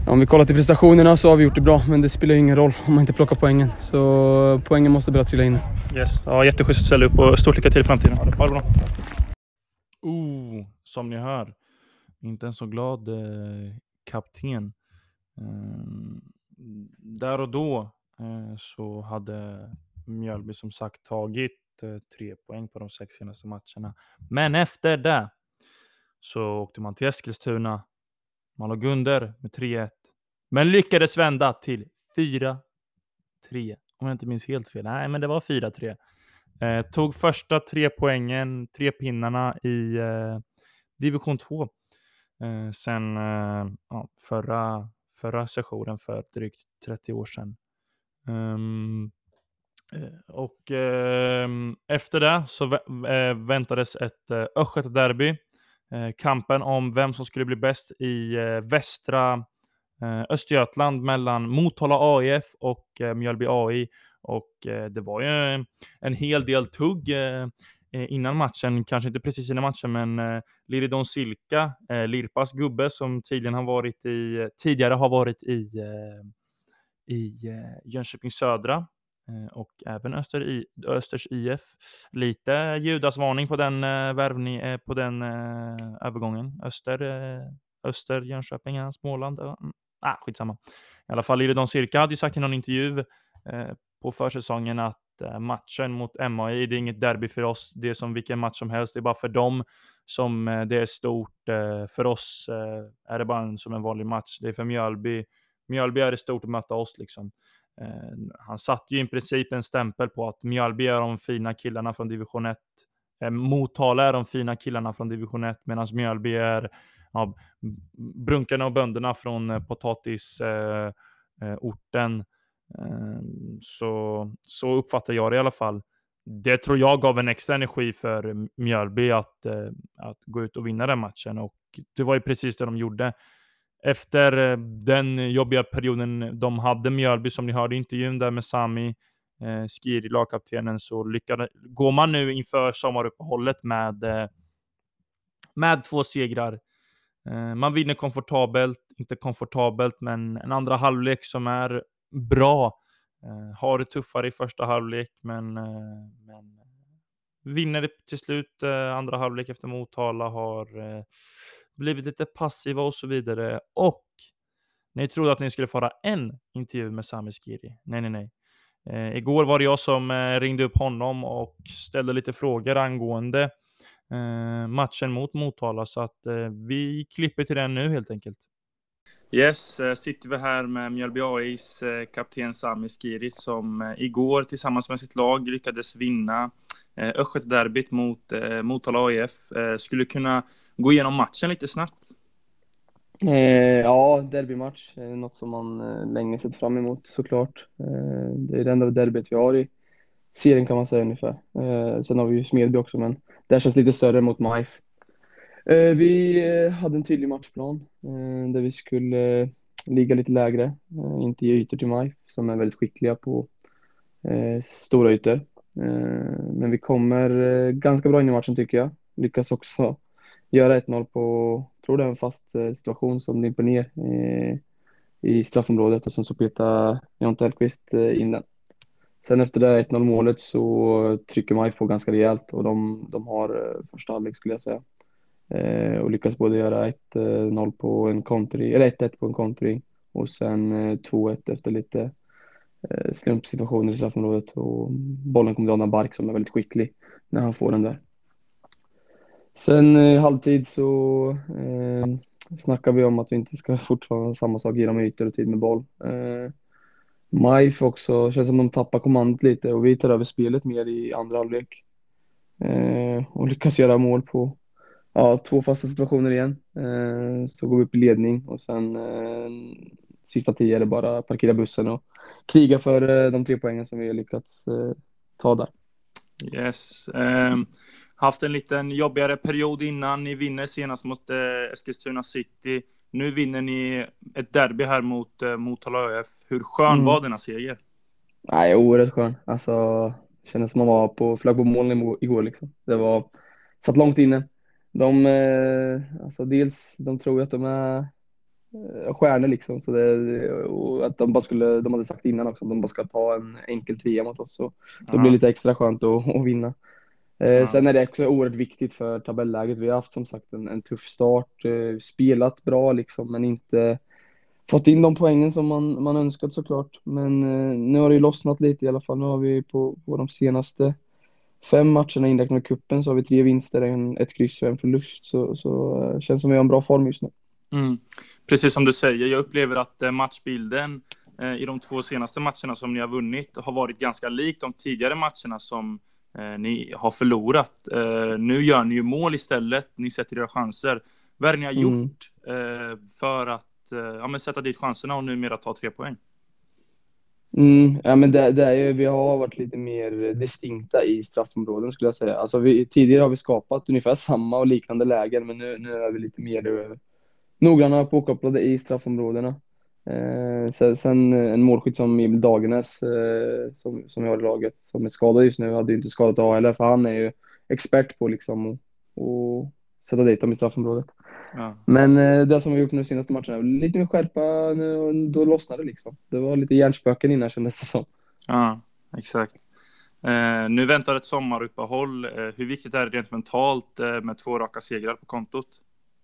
om vi kollar till prestationerna så har vi gjort det bra. Men det spelar ingen roll om man inte plockar poängen. Så poängen måste börja trilla in. Yes. Ja, jätteschysst att ställa upp och stort lycka till i framtiden. Ha det bra. Oh, som ni hör. Inte en så glad eh, kapten. Eh, där och då eh, så hade Mjölby som sagt tagit eh, tre poäng på de sex senaste matcherna. Men efter det så åkte man till Eskilstuna. Man låg under med 3-1. Men lyckades vända till 4-3. Om jag inte minns helt fel. Nej, men det var 4-3. Eh, tog första tre poängen, tre pinnarna i eh, division 2. Eh, sen eh, ja, förra, förra sessionen för drygt 30 år sedan. Um, Eh, och eh, efter det så eh, väntades ett eh, Östgötaderby. Eh, kampen om vem som skulle bli bäst i eh, västra Östergötland mellan Motala AIF och Mjölby AI. Och eh, det var ju en hel del tugg eh, innan matchen, kanske inte precis innan matchen, men eh, Liridon Silka, eh, Lirpas gubbe som tidigare har varit i, tidigare har varit i, eh, i eh, Jönköping Södra Eh, och även Öster I, Östers IF. Lite Judasvarning på den, eh, värvning, eh, på den eh, övergången. Öster, Öster, Jönköping, Småland. Mm, ah, skitsamma. I alla fall Iridon Cirka hade ju sagt i någon intervju på försäsongen att eh, matchen mot MAI, det är inget derby för oss. Det är som vilken match som helst. Det är bara för dem som eh, det är stort. Eh, för oss är det bara som en vanlig match. Det är för Mjölby. Mjölby är det stort att möta oss liksom. Eh, han satte ju i princip en stämpel på att Mjölby är de fina killarna från division 1. Eh, Motala är de fina killarna från division 1 medan Mjölby är ja, brunkarna och bönderna från eh, potatisorten. Så, så uppfattar jag det i alla fall. Det tror jag gav en extra energi för Mjölby att, eh, att gå ut och vinna den matchen och det var ju precis det de gjorde. Efter eh, den jobbiga perioden de hade Mjölby, som ni hörde i intervjun där med Sami eh, Skiri, lagkaptenen, så lyckade, går man nu inför sommaruppehållet med, eh, med två segrar. Eh, man vinner komfortabelt, inte komfortabelt, men en andra halvlek som är bra. Eh, har det tuffare i första halvlek, men, eh, men vinner det till slut eh, andra halvlek efter Motala, har eh, blivit lite passiva och så vidare. Och ni trodde att ni skulle få en intervju med Sami Skiri. Nej, nej, nej. Eh, igår var det jag som eh, ringde upp honom och ställde lite frågor angående eh, matchen mot Motala, så att eh, vi klipper till den nu helt enkelt. Yes, eh, sitter vi här med Mjölby AIs eh, kapten Sami Skiri som eh, igår tillsammans med sitt lag lyckades vinna Eh, Östgötaderbyt mot eh, Motala AIF. Eh, skulle kunna gå igenom matchen lite snabbt? ja, derbymatch är något som man länge sett fram emot såklart. det är det enda derbyt vi har i serien kan man säga ungefär. sen har vi ju Smedby också, men det känns lite större mot MIF. Eh, vi hade en tydlig matchplan eh, där vi skulle ligga lite lägre, inte ge ytor till MIF som är väldigt skickliga på stora ytor. Eh, men vi kommer eh, ganska bra in i matchen tycker jag. Lyckas också göra 1-0 på, tror det är en fast eh, situation som dimper ner i straffområdet och sen så petar Jonte Hellqvist in den. Sen efter det 1-0 målet så trycker MIF på ganska rejält och de, de har första halvlek skulle jag säga. Eh, och lyckas både göra 1-0 på en kontring, eller 1-1 på en kontring och sen 2-1 efter lite Eh, slumpsituationer i straffområdet och bollen kommer till Adam Bark som är väldigt skicklig när han får den där. Sen eh, i halvtid så eh, snackar vi om att vi inte ska fortfarande samma sak, genom ytor och tid med boll. Eh, Majf också, känns som de tappar kommandot lite och vi tar över spelet mer i andra halvlek. Eh, och lyckas göra mål på ja, två fasta situationer igen. Eh, så går vi upp i ledning och sen eh, sista tio är det bara parkera bussen och kriga för de tre poängen som vi har lyckats ta där. Yes. Um, haft en liten jobbigare period innan. Ni vinner senast mot uh, Eskilstuna City. Nu vinner ni ett derby här mot uh, Motala ÖF. Hur skön mm. var denna seger? Nej, oerhört skön. Alltså, kändes som man var på flagg på moln igår liksom. Det var, satt långt inne. De, eh, alltså dels, de tror att de är eh, stjärnor liksom, så det, och att de bara skulle, de hade sagt innan också, att de bara ska ta en enkel trea mot oss, så då blir det lite extra skönt att, att vinna. Eh. Sen är det också oerhört viktigt för tabelläget. Vi har haft som sagt en, en tuff start, eh, spelat bra liksom, men inte fått in de poängen som man, man önskat såklart. Men eh, nu har det ju lossnat lite i alla fall. Nu har vi på, på de senaste fem matcherna inräknat med kuppen så har vi tre vinster, en, ett kryss och en förlust. Så, så eh, känns som vi har en bra form just nu. Mm. Precis som du säger, jag upplever att eh, matchbilden eh, i de två senaste matcherna som ni har vunnit har varit ganska lik de tidigare matcherna som eh, ni har förlorat. Nu gör ni ju mål istället, ni sätter era chanser. Vad är det ni har mm. gjort för att ja, men sätta dit chanserna och numera ta tre poäng? Mm, ja, men det, det är vi har varit lite mer distinkta i straffområden skulle jag säga. Alltså vi, tidigare har vi skapat ungefär samma och liknande lägen, men nu, nu är vi lite mer noggranna påkopplade i straffområdena. Eh, sen, sen, en målskytt som Emil Dagenäs, eh, som, som vi har i laget, som är skadad just nu, hade ju inte skadat A heller, för han är ju expert på liksom att sätta dit dem i straffområdet. Men eh, det som vi gjort nu senaste matchen, lite mer skärpa, nu, då lossnade det liksom. Det var lite hjärnspöken innan kändes det som. Ja, exakt. Eh, nu väntar ett sommaruppehåll. Eh, hur viktigt är det rent mentalt eh, med två raka segrar på kontot?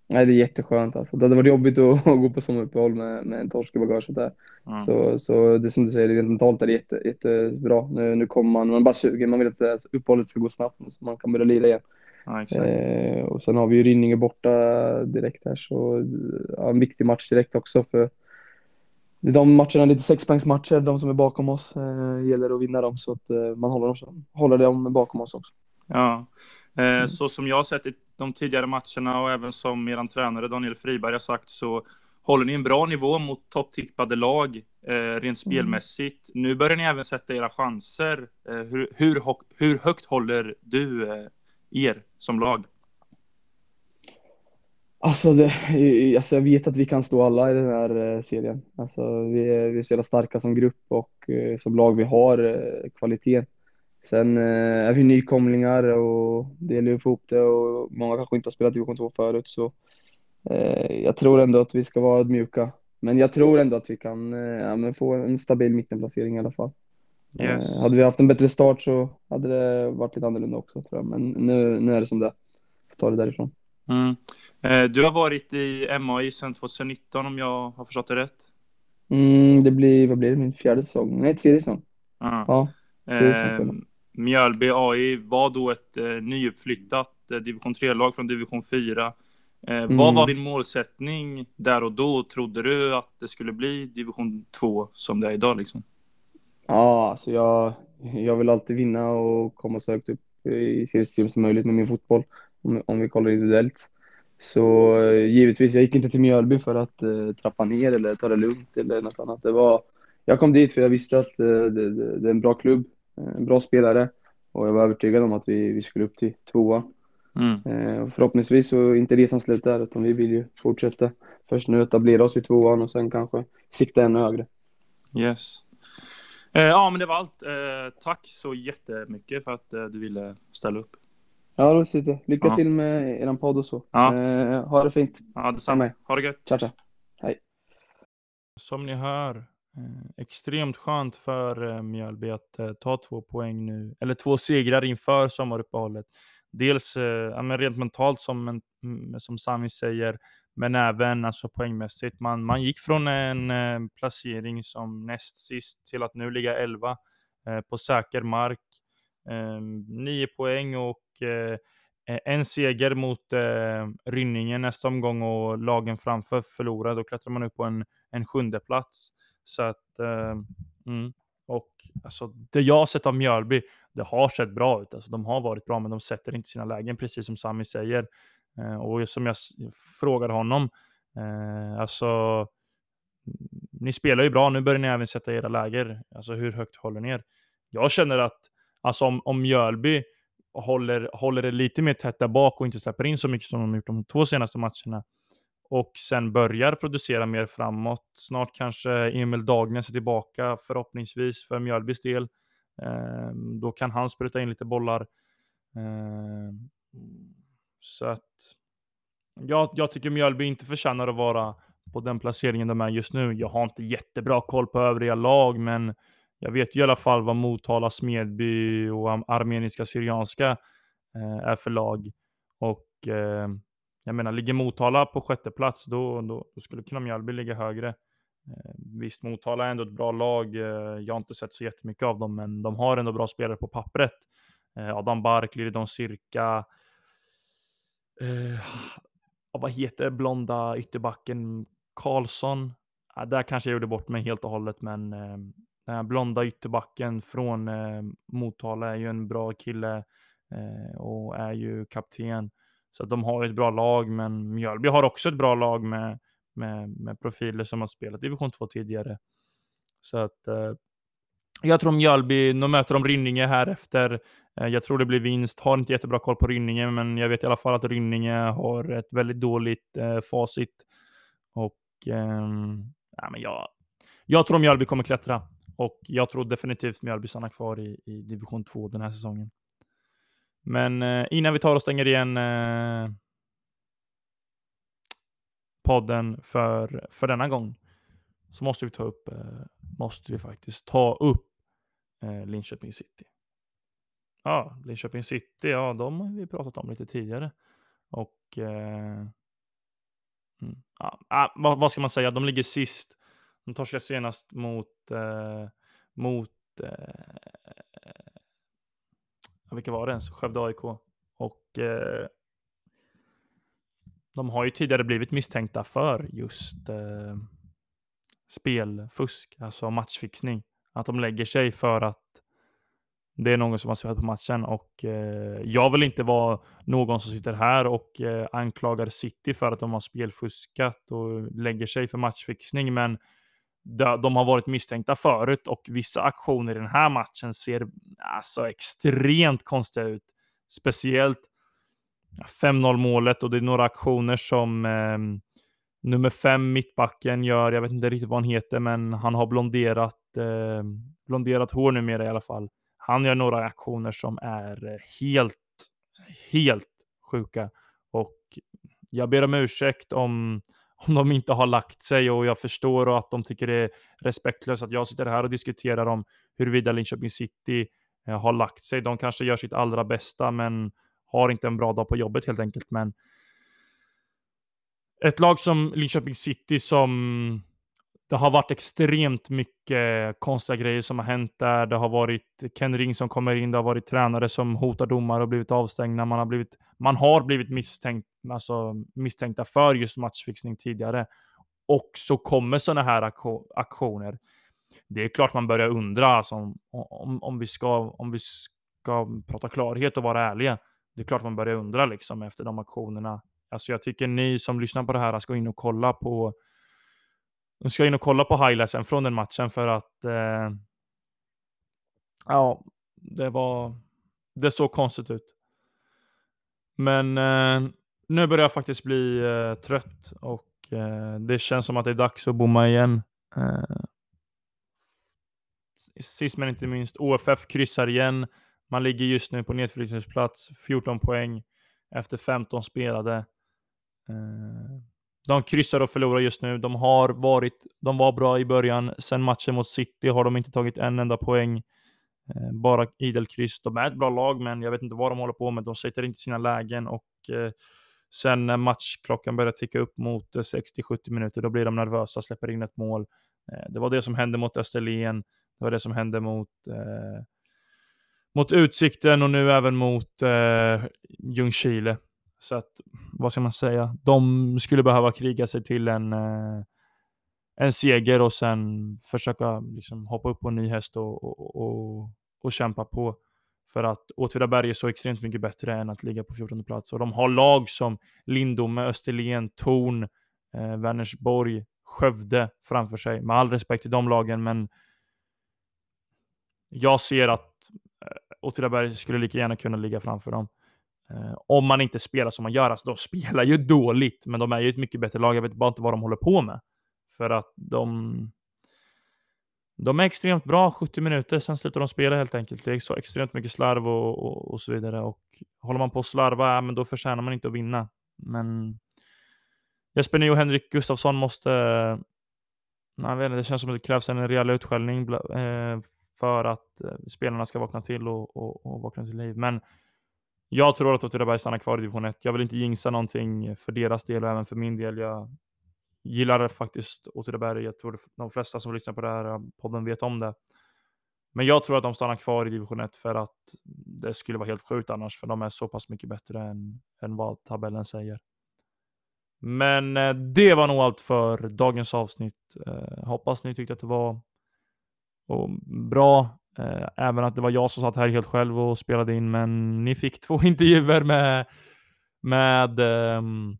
Nej, det är jätteskönt alltså. Det hade varit jobbigt att, gå på sommaruppehåll med, med en torsk i bagaget där. Mm. Så, så det som du säger, rent mentalt är det jätte, jättebra. Nu, nu kommer man, man bara sugen, man vill att uppehållet ska gå snabbt så man kan börja lira igen. Ja, eh, och sen har vi ju Rynninge borta direkt här, så ja, en viktig match direkt också för de matcherna är lite sexpoängsmatcher, de som är bakom oss, eh, gäller att vinna dem så att eh, man håller, dem, håller dem bakom oss också. Ja, eh, mm. så som jag har sett i de tidigare matcherna och även som er tränare Daniel Friberg har sagt så håller ni en bra nivå mot topptippade lag eh, rent mm. spelmässigt. Mm. Nu börjar ni även sätta era chanser. Eh, hur, hur, hur, högt håller du eh, er som lag? Alltså, det, alltså jag vet att vi kan stå alla i den här eh, serien. Alltså vi, är, vi är så jävla starka som grupp och eh, som lag vi har eh, kvalitet. Sen är vi nykomlingar och det gäller att få ihop det och många kanske inte har spelat division 2 förut så jag tror ändå att vi ska vara mjuka. Men jag tror ändå att vi kan ja, få en stabil mittenplacering i alla fall. Yes. Hade vi haft en bättre start så hade det varit lite annorlunda också tror jag. Men nu, nu är det som det Får ta det därifrån. Mm. Eh, du har varit i MAI sedan 2019 om jag har förstått det rätt? Mm, det blir, vad blir det, min fjärde säsong? Nej, tredje säsong. Aha. Ja, eh, Mjölby AI var då ett eh, nyuppflyttat eh, division 3-lag från division 4. Eh, mm. Vad var din målsättning där och då? Trodde du att det skulle bli division 2 som det är idag liksom? Ja, alltså jag, jag vill alltid vinna och komma så högt upp i seriesystemet som möjligt med min fotboll, om, om vi kollar individuellt. Så eh, givetvis, jag gick inte till Mjölby för att uh, trappa ner eller ta det lugnt eller något annat. Det var, jag kom dit för jag visste att uh, det, det, det, är en bra klubb, bra spelare och jag var övertygad om att vi, vi skulle upp till tvåa. Mm. Uh, förhoppningsvis så är inte resan slut där, utan vi vill ju fortsätta. Först nu etablera oss i tvåan och sen kanske sikta ännu högre. Yes. Eh, ja, men det var allt. Eh, tack så jättemycket för att eh, du ville ställa upp. Ja, det var Lycka ja. till med er podd och så. Ja. ha det fint. Ja, detsamma. Ha det gött. Tja, tja. Hej. Som ni hör, Eh, extremt skönt för eh, Mjölby att eh, ta två poäng nu, eller två segrar inför sommaruppehållet. Dels ja, men rent mentalt som, mm, som Sami säger, men även alltså poängmässigt. Man, man gick från en eh, placering som näst sist till att nu ligga 11 eh, på säker mark. Eh, nio poäng och en seger mot Rynningen nästa omgång och lagen framför förlorade. Då klättrar man upp på en, en sjunde plats. Så att, eh, mm. Och alltså, det jag har sett av Mjölby, det har sett bra ut. Alltså, de har varit bra, men de sätter inte sina lägen, precis som Sami säger. Eh, och som jag frågade honom, eh, alltså ni spelar ju bra, nu börjar ni även sätta era läger. Alltså hur högt håller ni er? Jag känner att alltså om, om Mjölby håller, håller det lite mer tätt där bak och inte släpper in så mycket som de gjort de två senaste matcherna och sen börjar producera mer framåt. Snart kanske Emil Dagnäs är tillbaka förhoppningsvis för Mjölbys del. Eh, då kan han spruta in lite bollar. Eh, så att jag, jag tycker Mjölby inte förtjänar att vara på den placeringen de är just nu. Jag har inte jättebra koll på övriga lag, men jag vet ju i alla fall vad Motala, Smedby och Armeniska Syrianska eh, är för lag. Och eh, jag menar, ligger Motala på sjätte plats, då, då, då skulle kunna Mjölby ligga högre. Eh, visst, Motala är ändå ett bra lag. Eh, jag har inte sett så jättemycket av dem, men de har ändå bra spelare på pappret. Eh, Adam Bark, Liridon Cirka. Eh, vad heter blonda ytterbacken? Karlsson. Eh, där kanske jag gjorde bort mig helt och hållet, men eh, den här blonda ytterbacken från eh, Motala är ju en bra kille eh, och är ju kapten. Så de har ett bra lag, men Mjölby har också ett bra lag med, med, med profiler som har spelat division 2 tidigare. Så att eh, jag tror Mjölby, de möter de Rynninge här efter. Eh, jag tror det blir vinst. Har inte jättebra koll på Rynninge, men jag vet i alla fall att Rynninge har ett väldigt dåligt eh, facit. Och eh, ja, men jag, jag tror Mjölby kommer klättra. Och jag tror definitivt Mjölby stannar kvar i, i division 2 den här säsongen. Men eh, innan vi tar och stänger igen eh, podden för, för denna gång så måste vi ta upp, eh, måste vi faktiskt ta upp eh, Linköping City. Ja, Linköping City, ja, de har vi pratat om lite tidigare. Och eh, mm, ja, ah, vad, vad, ska man säga, de ligger sist. De torskade senast mot, eh, mot eh, vilka var det ens? Skövde AIK. Och eh, de har ju tidigare blivit misstänkta för just eh, spelfusk, alltså matchfixning. Att de lägger sig för att det är någon som har spelat på matchen och eh, jag vill inte vara någon som sitter här och eh, anklagar City för att de har spelfuskat och lägger sig för matchfixning, men de har varit misstänkta förut och vissa aktioner i den här matchen ser alltså extremt konstiga ut. Speciellt 5-0 målet och det är några aktioner som eh, nummer 5 mittbacken gör. Jag vet inte riktigt vad han heter, men han har blonderat, eh, blonderat hår numera i alla fall. Han gör några aktioner som är eh, helt, helt sjuka och jag ber om ursäkt om om de inte har lagt sig och jag förstår och att de tycker det är respektlöst att jag sitter här och diskuterar om huruvida Linköping City eh, har lagt sig. De kanske gör sitt allra bästa, men har inte en bra dag på jobbet helt enkelt. Men ett lag som Linköping City som det har varit extremt mycket konstiga grejer som har hänt där. Det har varit Ken Ring som kommer in, det har varit tränare som hotar domare och blivit avstängda. Man har blivit, man har blivit misstänkt, alltså misstänkta för just matchfixning tidigare. Och så kommer sådana här aktioner. Det är klart man börjar undra alltså, om, om, om, vi ska, om vi ska prata klarhet och vara ärliga. Det är klart man börjar undra liksom efter de aktionerna. Alltså jag tycker ni som lyssnar på det här ska in och kolla på nu ska jag in och kolla på highlightsen från den matchen för att eh, ja, det var, det såg konstigt ut. Men eh, nu börjar jag faktiskt bli eh, trött och eh, det känns som att det är dags att bomma igen. Eh, sist men inte minst, OFF kryssar igen. Man ligger just nu på nedflyttningsplats, 14 poäng efter 15 spelade. Eh, de kryssar och förlorar just nu. De har varit, de var bra i början. Sen matchen mot City har de inte tagit en enda poäng. Eh, bara idel kryss. De är ett bra lag, men jag vet inte vad de håller på med. De sätter inte sina lägen och eh, sen när matchklockan börjar ticka upp mot eh, 60-70 minuter, då blir de nervösa, släpper in ett mål. Eh, det var det som hände mot Österlen. Det var det som hände mot eh, mot Utsikten och nu även mot eh, Ljungskile. Så att, vad ska man säga? De skulle behöva kriga sig till en, eh, en seger och sen försöka liksom hoppa upp på en ny häst och, och, och, och kämpa på. För att Åtvidaberg är så extremt mycket bättre än att ligga på 14 plats. Och de har lag som Lindome, Österlen, Torn, eh, Vänersborg, Skövde framför sig. Med all respekt till de lagen, men jag ser att eh, Åtvidaberg skulle lika gärna kunna ligga framför dem. Eh, om man inte spelar som man gör. Alltså, de spelar ju dåligt, men de är ju ett mycket bättre lag. Jag vet bara inte vad de håller på med. För att de... De är extremt bra 70 minuter, sen slutar de spela helt enkelt. Det är så extremt mycket slarv och, och, och så vidare. Och håller man på att slarva, ja, men då förtjänar man inte att vinna. Men Jesper Ny och Henrik Gustafsson måste... Nej, jag vet inte, det känns som att det krävs en rejäl utskällning eh, för att eh, spelarna ska vakna till och, och, och vakna till liv. Men jag tror att Åtvidaberg stannar kvar i division 1. Jag vill inte jinxa någonting för deras del och även för min del. Jag gillar faktiskt Åtvidaberg. Jag tror de flesta som lyssnar på det här eh, podden vet om det. Men jag tror att de stannar kvar i division 1 för att det skulle vara helt sjukt annars, för de är så pass mycket bättre än, än vad tabellen säger. Men eh, det var nog allt för dagens avsnitt. Eh, hoppas ni tyckte att det var bra. Eh, även att det var jag som satt här helt själv och spelade in, men ni fick två intervjuer med, med ehm, um,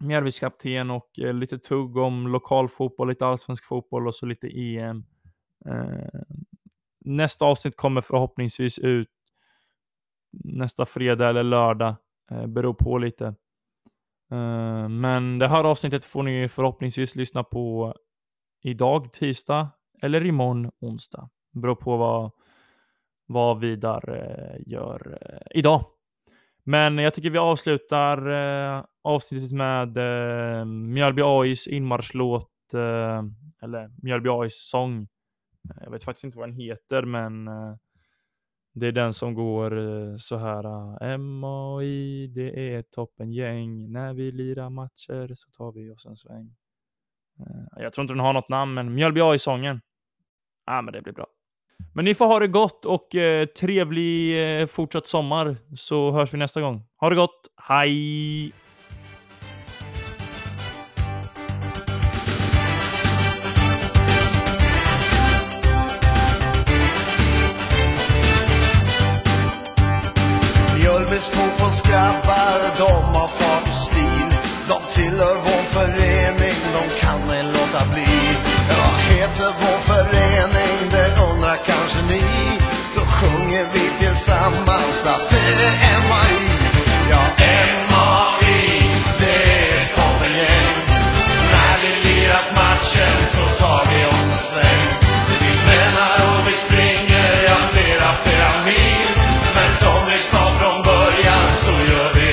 Mjärvis kapten och eh, lite tugg om lokal fotboll, lite allsvensk fotboll och så lite EM. Eh, nästa avsnitt kommer förhoppningsvis ut nästa fredag eller lördag, Eh, beror på lite. Men det här avsnittet får ni förhoppningsvis lyssna på idag, tisdag, eller imorgon, onsdag beror på vad, vad Vidar eh, gör eh, idag. Men jag tycker vi avslutar eh, avsnittet med eh, Mjölby AIs inmarschlåt, eh, eller Mjölby AIs sång. Eh, jag vet faktiskt inte vad den heter, men eh, det är den som går eh, så här. Eh, MAI, det är ett toppengäng. När vi lirar matcher så tar vi oss en sväng. Jag tror inte den har något namn, men Mjölby AI-sången. Ja, men det blir bra. Men ni får ha det gott och eh, trevlig eh, fortsatt sommar så hörs vi nästa gång. Ha det gott. Hej! dansa till MAI. Ja, MAI, det är toppen gäng. När vi lirat matchen så tar vi oss en sväng. Vi tränar och vi springer, ja flera, flera mil. Men som vi sa från början så gör vi